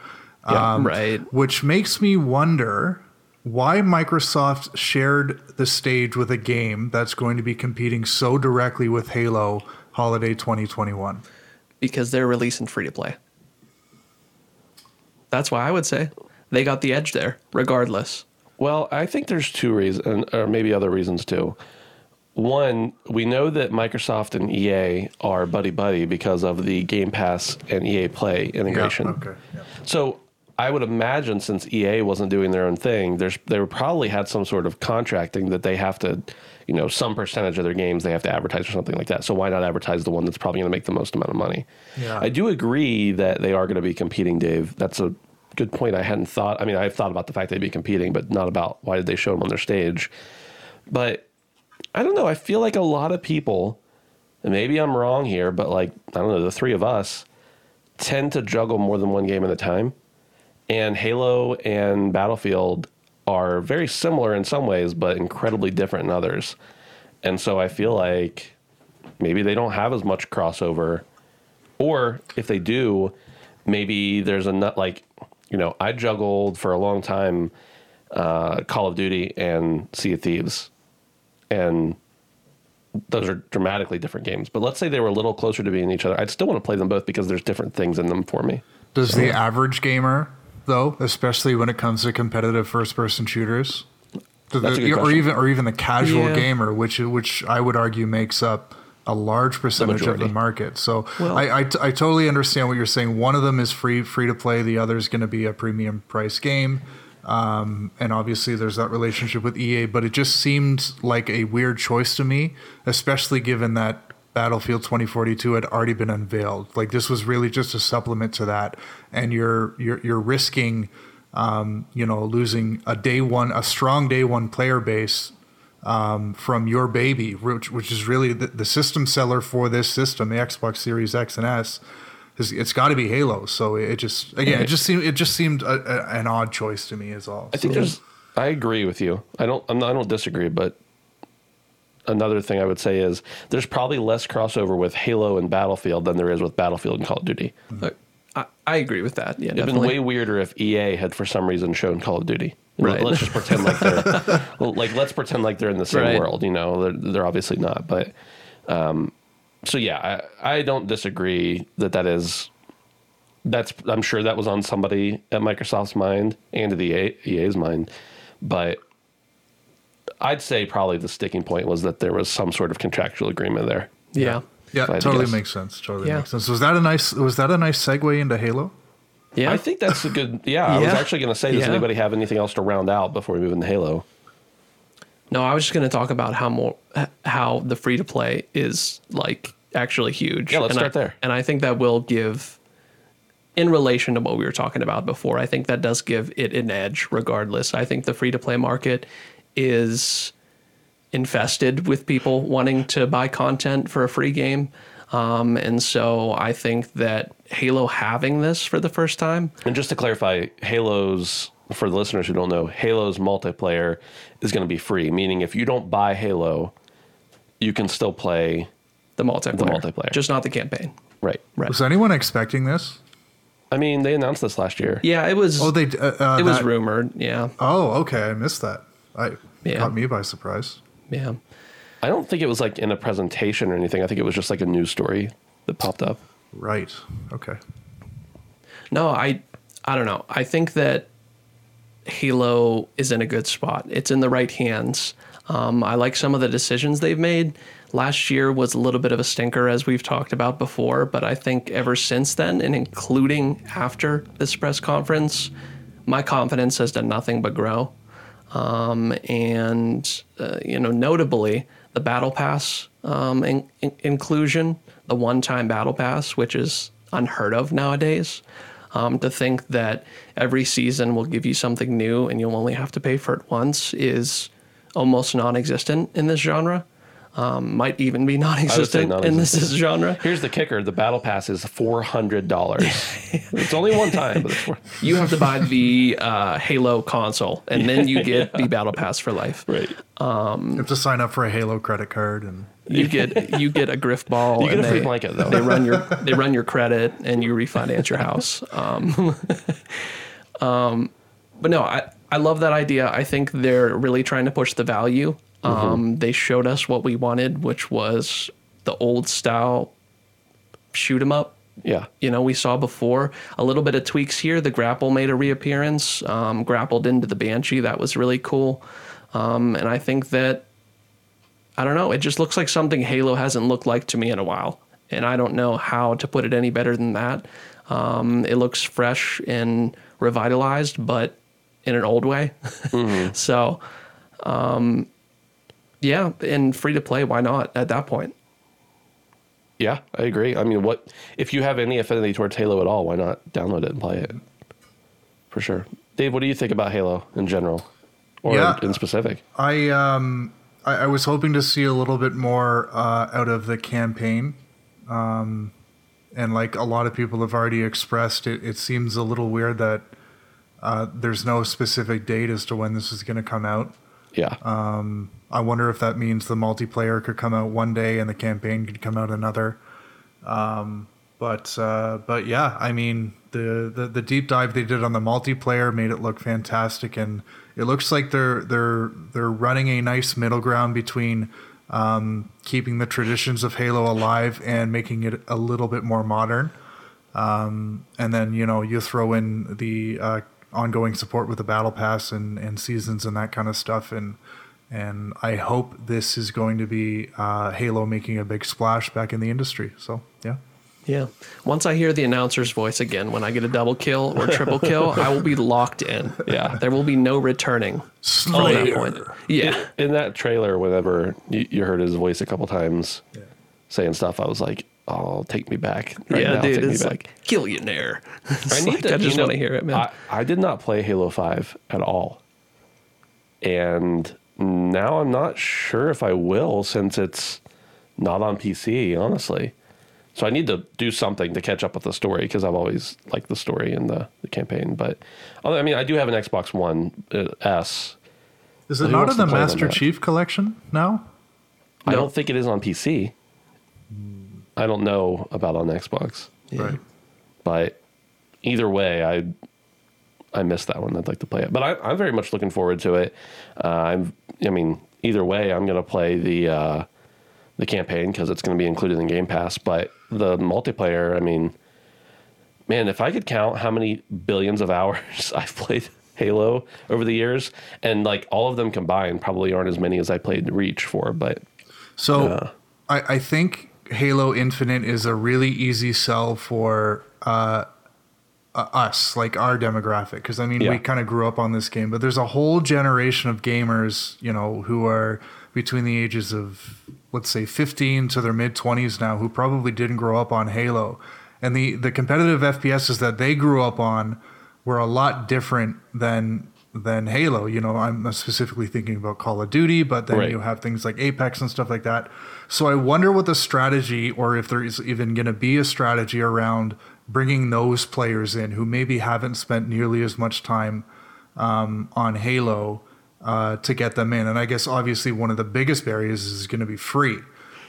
Yeah, right. which makes me wonder why Microsoft shared the stage with a game that's going to be competing so directly with Halo Holiday 2021. Because they're releasing free to play. That's why I would say they got the edge there, regardless. Well, I think there's two reasons, or maybe other reasons too. One, we know that Microsoft and EA are buddy buddy because of the Game Pass and EA Play integration. okay. Yeah. So I would imagine since EA wasn't doing their own thing, there's they probably had some sort of contracting that they have to, you know, some percentage of their games they have to advertise or something like that. So why not advertise the one that's probably going to make the most amount of money? Yeah. I do agree that they are going to be competing, Dave. That's a good point. I hadn't thought. I mean, I've thought about the fact they'd be competing, but not about why did they show them on their stage. But I don't know. I feel like a lot of people, and maybe I'm wrong here, but like I don't know, the three of us tend to juggle more than one game at a time. And Halo and Battlefield are very similar in some ways, but incredibly different in others. And so I feel like maybe they don't have as much crossover. Or if they do, maybe there's a nut like, you know, I juggled for a long time uh, Call of Duty and Sea of Thieves. And those are dramatically different games. But let's say they were a little closer to being each other. I'd still want to play them both because there's different things in them for me. Does the average gamer, though, especially when it comes to competitive first-person shooters, the- That's a good or question. even or even the casual Yeah. gamer, which which I would argue makes up a large percentage of the market. So Well- I, I t- I totally understand what you're saying. One of them is free free to play. The other is going to be a premium price game. Um, and obviously there's that relationship with EA, but it just seemed like a weird choice to me, especially given that Battlefield 2042 had already been unveiled. Like this was really just a supplement to that, and you're you're you're risking, um, you know, losing a day one, a strong day one player base um, from your baby, which, which is really the, the system seller for this system, the Xbox Series X and S. Is, it's got to be Halo. So it just again, it just seemed it just seemed a, a, an odd choice to me as all. I think there's. I agree with you. I don't. I'm not, I don't disagree. But another thing I would say is there's probably less crossover with Halo and Battlefield than there is with Battlefield and Call of Duty. Look, I, I agree with that. Yeah, It'd been definitely. way weirder if EA had for some reason shown Call of Duty. Right. Let's just pretend like they're like let's pretend like they're in the same Right. world. You know, they're, they're obviously not. But um, so yeah, I, I don't disagree that that is. That's I'm sure that was on somebody at Microsoft's mind and at the EA's mind, but I'd say probably the sticking point was that there was some sort of contractual agreement there. yeah. yeah, if I to totally guess. makes sense. Totally Yeah. makes sense. Was that a nice was that a nice segue into Halo? Yeah. I think that's a good. Yeah, I was actually going to say, does Yeah. anybody have anything else to round out before we move into Halo? No, I was just going to talk about how more how the free to play is like actually huge. Yeah, let's and start I, there. And I think that will give, in relation to what we were talking about before, I think that does give it an edge. Regardless, I think the free to play market is infested with people wanting to buy content for a free game. Um, and so I think that Halo having this for the first time And just to clarify, Halo's for the listeners who don't know, Halo's multiplayer is going to be free. Meaning, if you don't buy Halo, you can still play. the multiplayer, multiplayer. just not the campaign. Right. Right. Was anyone expecting this? I mean, they announced this last year. Yeah, it was. Oh, they uh, uh, it was that- rumored. Yeah, Oh, okay, I missed that. I Yeah. caught me by surprise. yeah. I don't think it was like in a presentation or anything. I think it was just like a news story that popped up. Right. Okay. No, I, I don't know. I think that Halo is in a good spot. It's in the right hands. Um, I like some of the decisions they've made. Last year was a little bit of a stinker, as we've talked about before, but I think ever since then, and including after this press conference, my confidence has done nothing but grow. Um, and uh, you know, notably, the battle pass um, in, in- inclusion, the one-time battle pass, which is unheard of nowadays. Um, to think that every season will give you something new and you'll only have to pay for it once is almost non-existent in this genre. Um, might even be non-existent, in this genre. Here's the kicker: the battle pass is four hundred dollars. it's only one time, but it's four. You have to buy the uh, Halo console, and then you get the battle pass for life. right. You have to sign up for a Halo credit card and You get you get a Grifball. You get and a free they, blanket, though. They run your they run your credit and you refinance your house. Um, um, but no, I I love that idea. I think they're really trying to push the value. Mm-hmm. Um, They showed us what we wanted, which was the old style shoot 'em up Yeah. you know we saw before a little bit of tweaks here the grapple made a reappearance um, grappled into the banshee that was really cool um, and i think that i don't know it just looks like something halo hasn't looked like to me in a while and i don't know how to put it any better than that um, it looks fresh and revitalized but in an old way so um, yeah and free to play why not at that point Yeah, I agree. I mean, what if you have any affinity towards Halo at all? Why not download it and play it for sure. Dave, what do you think about Halo in general, or Yeah. in, in specific? I um I, I was hoping to see a little bit more uh, out of the campaign, um, and like a lot of people have already expressed, it, it seems a little weird that uh, there's no specific date as to when this is going to come out. Yeah, I wonder if that means the multiplayer could come out one day and the campaign could come out another. Um, but uh, but yeah, I mean the, the the deep dive they did on the multiplayer made it look fantastic, and it looks like they're they're they're running a nice middle ground between um, keeping the traditions of Halo alive and making it a little bit more modern. Um, and then you know you throw in the uh, ongoing support with the battle pass and, and seasons and that kind of stuff and and I hope this is going to be uh, Halo making a big splash back in the industry. So yeah, Yeah. Once I hear the announcer's voice again, when I get a double kill or triple kill, I will be locked in. Yeah. There will be no returning from that point. Yeah. in that trailer, whenever you, you heard his voice a couple times saying stuff, I was like, "Oh, take me back right yeah, now, dude. take me It's back." like, killionaire. It's I need like, to. I just you know, want to hear it, man. I, I did not play Halo Five at all, and now I'm not sure if I will since it's not on PC. Honestly, so I need to do something to catch up with the story because I've always liked the story and the, the campaign. But I mean, I do have an Xbox One uh, S. is it Who not in the to play on Master? Chief collection now? I No. don't think it is on PC. I don't know about on Xbox, Right. but either way, I I missed that one. I'd like to play it, but I, I'm very much looking forward to it. Uh, I'm, I mean, either way, I'm going to play the uh, the campaign because it's going to be included in Game Pass. But the multiplayer, I mean, man, if I could count how many billions of hours I've played Halo over the years, and like all of them combined, probably aren't as many as I played Reach for, but. So I, I think Halo Infinite is a really easy sell for uh, uh, us, like our demographic. Because I mean, Yeah. we kind of grew up on this game, but there's a whole generation of gamers, you know, who are between the ages of let's say 15 to their mid 20s now, who probably didn't grow up on Halo, and the the competitive FPSs that they grew up on were a lot different than than Halo. You know, I'm specifically thinking about Call of Duty, but then Right. you have things like Apex and stuff like that. So I wonder what the strategy, or if there is even going to be a strategy around bringing those players in who maybe haven't spent nearly as much time um, on Halo uh, to get them in. And I guess obviously one of the biggest barriers is going to be free.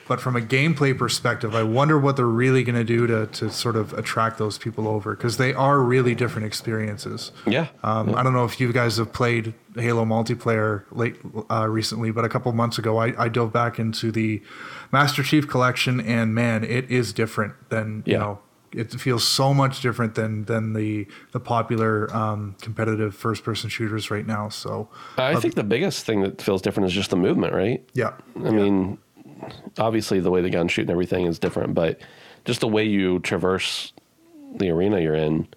But from a gameplay perspective, I wonder what they're really going to do to to sort of attract those people over because they are really different experiences. Yeah. Um, I don't know if you guys have played Halo multiplayer late uh, recently, but a couple months ago, I, I dove back into the Master Chief Collection, and man, it is different than you know. It feels so much different than than the the popular um, competitive first person shooters right now. So I think the biggest thing that feels different is just the movement, right? yeah, I mean, obviously the way the gun shoot and everything is different, but just the way you traverse the arena you're in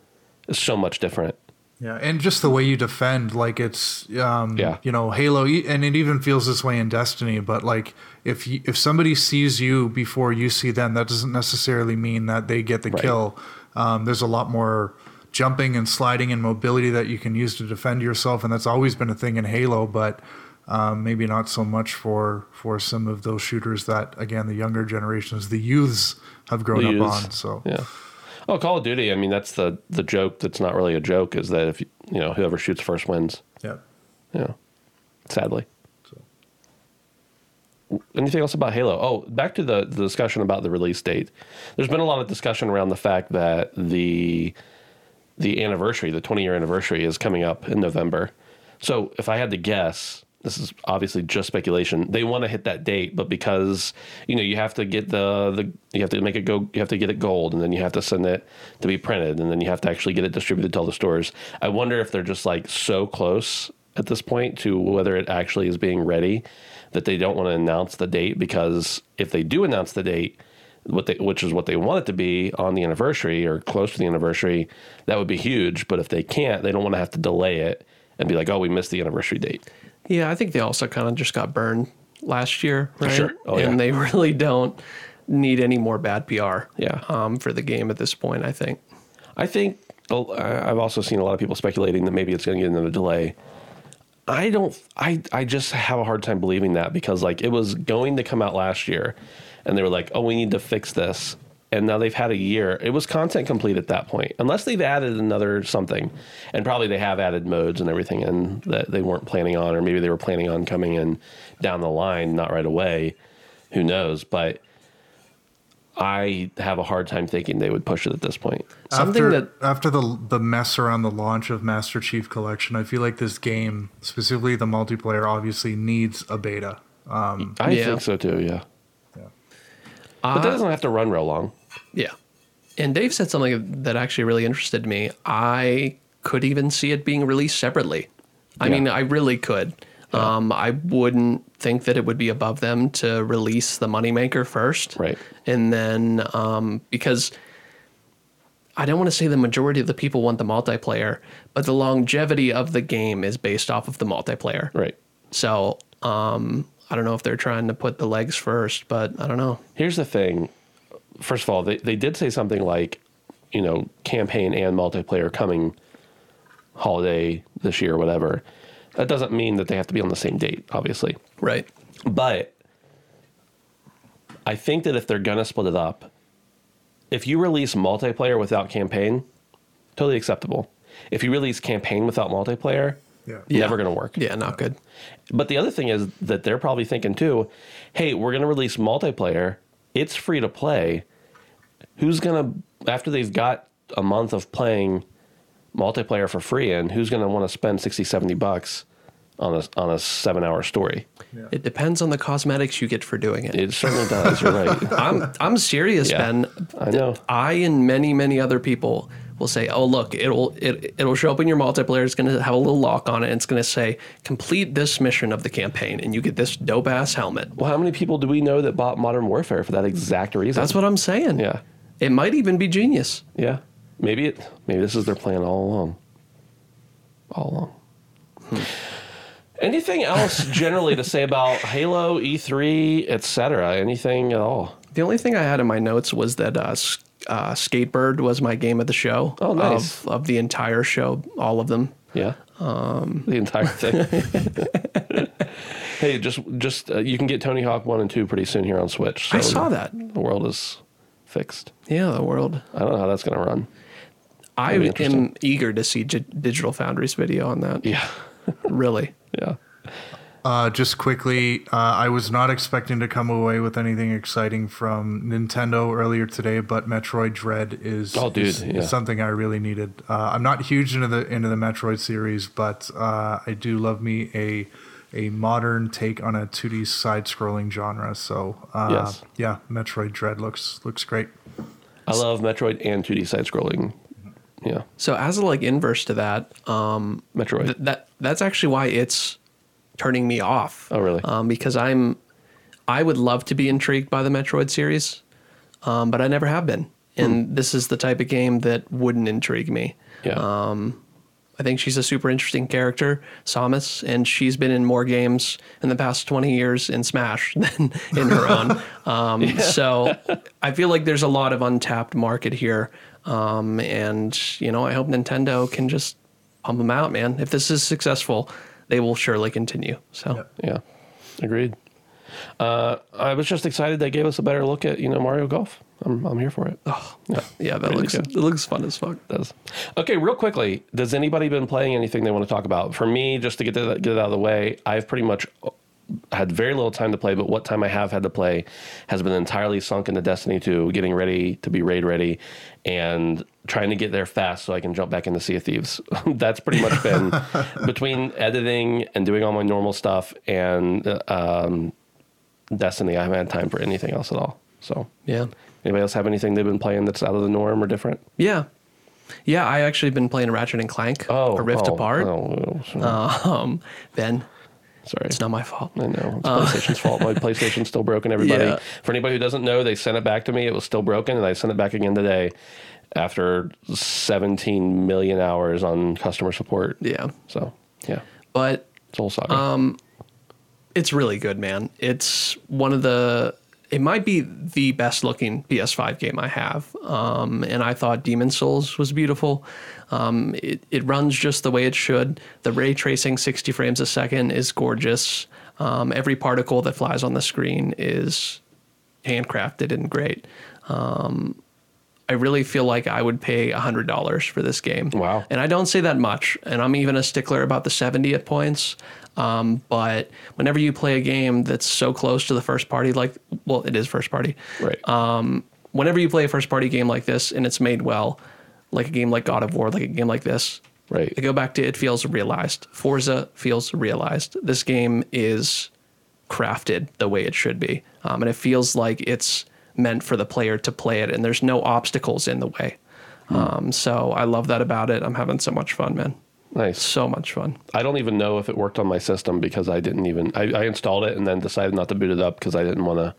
is so much different. Yeah, and just the way you defend, like it's, um, Yeah. you know, Halo, and it even feels this way in Destiny. But like, if you, if somebody sees you before you see them, that doesn't necessarily mean that they get the Right. kill. Um, there's a lot more jumping and sliding and mobility that you can use to defend yourself, and that's always been a thing in Halo. But um, maybe not so much for for some of those shooters that, again, the younger generations, the youths, have grown The up youths. on. So Yeah. Oh, Call of Duty. I mean, that's the the joke. That's not really a joke. Is that if you, know whoever shoots first wins. yeah. Know, sadly. Anything else about Halo? Oh, back to the, the discussion about the release date. There's been a lot of discussion around the fact that the the anniversary, the 20 year anniversary, is coming up in November. So, if I had to guess, this is obviously just speculation. They want to hit that date, but because you know you have to get the the you have to make it go, you have to get it gold, and then you have to send it to be printed, and then you have to actually get it distributed to all the stores. I wonder if they're just like so close at this point to whether it actually is being ready that they don't want to announce the date because if they do announce the date what they which is what they want it to be on the anniversary or close to the anniversary that would be huge but if they can't they don't want to have to delay it and be like oh we missed the anniversary date Yeah, I think they also kind of just got burned last year, right? Sure. Oh, and yeah. they really don't need any more bad PR. Yeah. Um, for the game at this point, I think. I think oh, I've also seen a lot of people speculating that maybe it's going to get another delay. I don't. I I just have a hard time believing that because like it was going to come out last year, and they were like, "Oh, we need to fix this," and now they've had a year. It was content complete at that point, unless they've added another something, and probably they have added modes and everything, and that they weren't planning on, or maybe they were planning on coming in down the line, not right away. Who knows? But I have a hard time thinking they would push it at this point. Something after, that- after the the mess around the launch of Master Chief Collection, I feel like this game, specifically the multiplayer, obviously needs a beta. Um, I Yeah. think so too. Yeah. yeah. But that doesn't have to run real long. Yeah. And Dave said something that actually really interested me. I could even see it being released separately. I Yeah. mean, I really could. Um, I wouldn't think that it would be above them to release the moneymaker first. Right. And then, um, because I don't want to say the majority of the people want the multiplayer, but the longevity of the game is based off of the multiplayer. Right. So, um, I don't know if they're trying to put the legs first, but I don't know. Here's the thing. First of all, they, they did say something like, you know, campaign and multiplayer coming holiday this year or whatever. That doesn't mean that they have to be on the same date, obviously. Right. But I think that if they're gonna split it up, if you release multiplayer without campaign, totally acceptable. If you release campaign without multiplayer, yeah. Yeah. never gonna work. Yeah, not good. But the other thing is that they're probably thinking too, hey, we're going to release multiplayer. It's free to play. Who's going to, after they've got a month of playing multiplayer for free, and who's going to want to spend 60, 70 bucks on a, on a seven hour story? It depends on the cosmetics you get for doing it. It certainly does. You're right. I'm I'm serious, Yeah, Ben. I know. I and many many other people will say, "Oh, look, it'll it, it'll show up in your multiplayer. It's going to have a little lock on it. And it's going to say complete this mission of the campaign, and you get this dope ass helmet." Well, how many people do we know that bought Modern Warfare for that exact reason? That's what I'm saying. Yeah. It might even be genius. Yeah. Maybe it. Maybe this is their plan all along. All along. Hmm. Anything else generally to say about Halo, E3, etc.? Anything at all? The only thing I had in my notes was that uh, uh, Skatebird was my game of the show. Oh, nice. Of, of the entire show, all of them. Yeah. Um, the entire thing. hey, just just uh, you can get Tony Hawk one and two pretty soon here on Switch. I saw that. The world is fixed. Yeah, the world. I don't know how that's going to run. I am eager to see G- Digital Foundry's video on that. Yeah. Really. Yeah. Uh, just quickly, uh, I was not expecting to come away with anything exciting from Nintendo earlier today, but Metroid Dread is, Oh, dude, is, is something I really needed. Uh, I'm not huge into the into the Metroid series, but uh, I do love me a a modern take on a 2D side-scrolling genre. So uh, Yes. yeah, Metroid Dread looks looks great. I love Metroid and 2D side scrolling. Yeah. So as a like inverse to that, um, Metroid. th- that that's actually why it's turning me off. Oh, really? Um, because I'm, I would love to be intrigued by the Metroid series, um, but I never have been. And this is the type of game that wouldn't intrigue me. yeah. um, I think she's a super interesting character, Samus, and she's been in more games in the past 20 years in Smash than in her own. Um, So I feel like there's a lot of untapped market here. Um, and, you know, I hope Nintendo can just pump them out, man. If this is successful, they will surely continue. So, Yeah, agreed. Uh, I was just excited they gave us a better look at you know Mario Golf. I'm I'm here for it. oh, yeah, yeah that looks, good. it looks fun as fuck. does. Okay, real quickly, does anybody been playing anything they want to talk about? For me, just to get that, get it out of the way, I've pretty much had very little time to play, but what time I have had to play has been entirely sunk into Destiny 2, getting ready to be raid ready, and trying to get there fast so I can jump back into Sea of Thieves. That's pretty much been between editing and doing all my normal stuff and uh, um, Destiny. I haven't had time for anything else at all. So, Yeah. anybody else have anything they've been playing that's out of the norm or different? Yeah. Yeah, I actually been playing Ratchet and Clank, A Rift oh, Apart. Oh, oh, Um, Ben, sorry. it's not my fault. I know. It's uh, PlayStation's fault. My PlayStation's still broken, everybody. Yeah. For anybody who doesn't know, they sent it back to me. It was still broken, and I sent it back again today after 17 million hours on customer support. Yeah. So, yeah, But it's a whole saga. Um, it's really good, man. It's one of the it might be the best looking PS5 game I have. Um, and I thought Demon Souls was beautiful. Um, it, it runs just the way it should. The ray tracing 60 frames a second is gorgeous. Um, every particle that flies on the screen is handcrafted and great. Um, I really feel like I would pay $100 for this game. Wow. And I don't say that much. And I'm even a stickler about the 70 at points. Um, but whenever you play a game that's so close to the first party, like, well, it is first party. Right. Um, whenever you play a first party game like this and it's made well, like a game like God of War, like a game like this, Right. I go back to it feels realized. Forza feels realized. This game is crafted the way it should be. Um, and it feels like it's meant for the player to play it and there's no obstacles in the way. Um, so I love that about it. I'm having so much fun, man. Nice. So much fun. I don't even know if it worked on my system because I didn't even I, I installed it and then decided not to boot it up because I didn't want to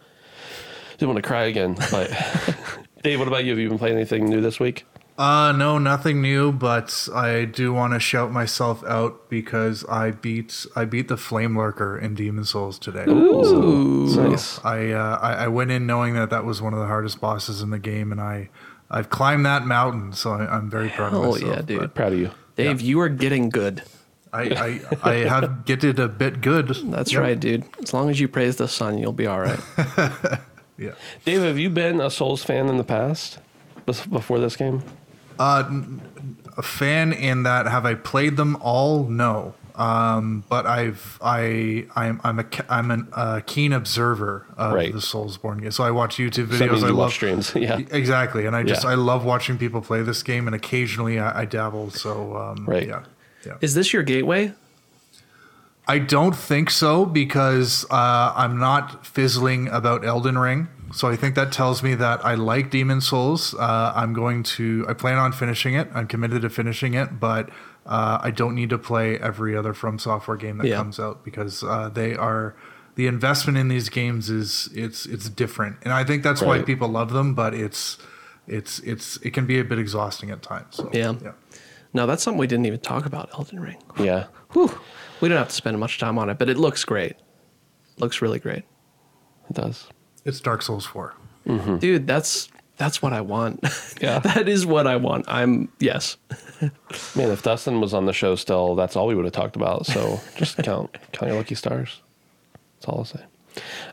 didn't want to cry again. But Dave, what about you? Have you been playing anything new this week? Uh, no, nothing new, but I do want to shout myself out because I beat I beat the Flame Lurker in Demon Souls today. nice. I, uh, I I went in knowing that that was one of the hardest bosses in the game, and I I've climbed that mountain, so I, I'm very proud of Hell myself. yeah, dude. but Proud of you. Dave, you are getting good. I, I I have getted a bit good. That's Yep. right, dude. As long as you praise the sun, you'll be all right. Yeah. Dave, have you been a Souls fan in the past before this game? Uh, a fan in that have I played them all? No. Um, but I've I I'm I'm a ca- I'm an, a keen observer of Right. the Soulsborne game. So I watch YouTube So that means videos. I you watch love streams. Yeah. exactly, and I just Yeah. I love watching people play this game, and occasionally I, I dabble. So um, Right. yeah, yeah. Is this your gateway? I don't think so because uh, I'm not fizzling about Elden Ring. So I think that tells me that I like Demon Souls. Uh, I'm going to. I plan on finishing it. I'm committed to finishing it, but uh, I don't need to play every other From Software game that Yeah. comes out because uh, they are. The investment in these games is it's it's different, and I think that's why people love them. But it's it's it's it can be a bit exhausting at times. So, Yeah. yeah. No, that's something we didn't even talk about, Elden Ring. Yeah. Whew. We don't have to spend much time on it, but it looks great. Looks really great. It does. It's Dark Souls four. Dude, that's that's what I want. Yeah. that is what I want. I'm yes. Man, if Dustin was on the show still, that's all we would have talked about. So just count count your lucky stars. That's all I'll say.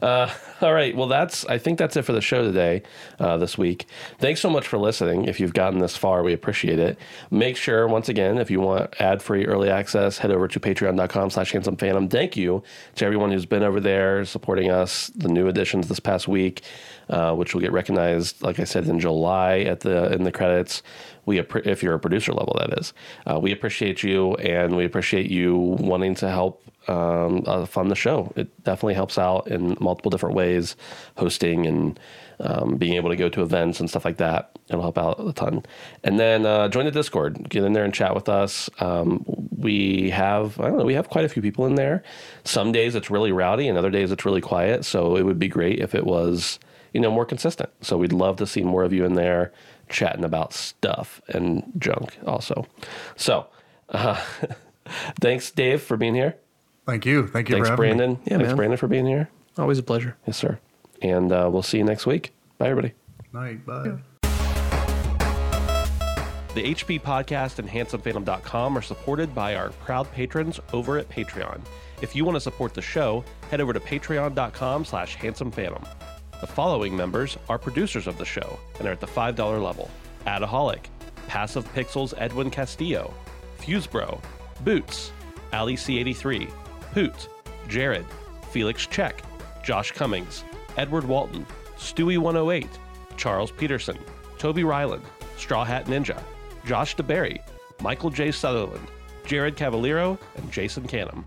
Uh, all right. Well, that's. I think that's it for the show today, uh, this week. Thanks so much for listening. If you've gotten this far, we appreciate it. Make sure, once again, if you want ad-free early access, head over to Patreon.com/slash Handsome Phantom. Thank you to everyone who's been over there supporting us. The new additions this past week, uh, which will get recognized, like I said, in July at the in the credits. We, if you're a producer level, that is, uh, we appreciate you, and we appreciate you wanting to help um, uh, fund the show. It definitely helps out in multiple different ways, hosting and um, being able to go to events and stuff like that. It'll help out a ton. And then uh, join the Discord. Get in there and chat with us. Um, we have I don't know. We have quite a few people in there. Some days it's really rowdy, and other days it's really quiet. So it would be great if it was you know more consistent. So we'd love to see more of you in there chatting about stuff and junk also. So. Uh, thanks, Dave, for being here. Thank you. Thank you Thanks, for having me. Brandon. Yeah, Thanks, man. Brandon, for being here. Always a pleasure. Yes, sir. And uh, we'll see you next week. Bye, everybody. Night. Bye. The HP Podcast and HandsomePhantom.com are supported by our proud patrons over at Patreon. If you want to support the show, head over to patreon.com slash handsomephantom. The following members are producers of the show and are at the $5 level. Adaholic, Passive Pixels Edwin Castillo, Fusebro, Boots, Ali C83, Poot, Jared, Felix Check, Josh Cummings, Edward Walton, Stewie108, Charles Peterson, Toby Ryland, Straw Hat Ninja, Josh DeBerry, Michael J. Sutherland, Jared Cavallero, and Jason Canham.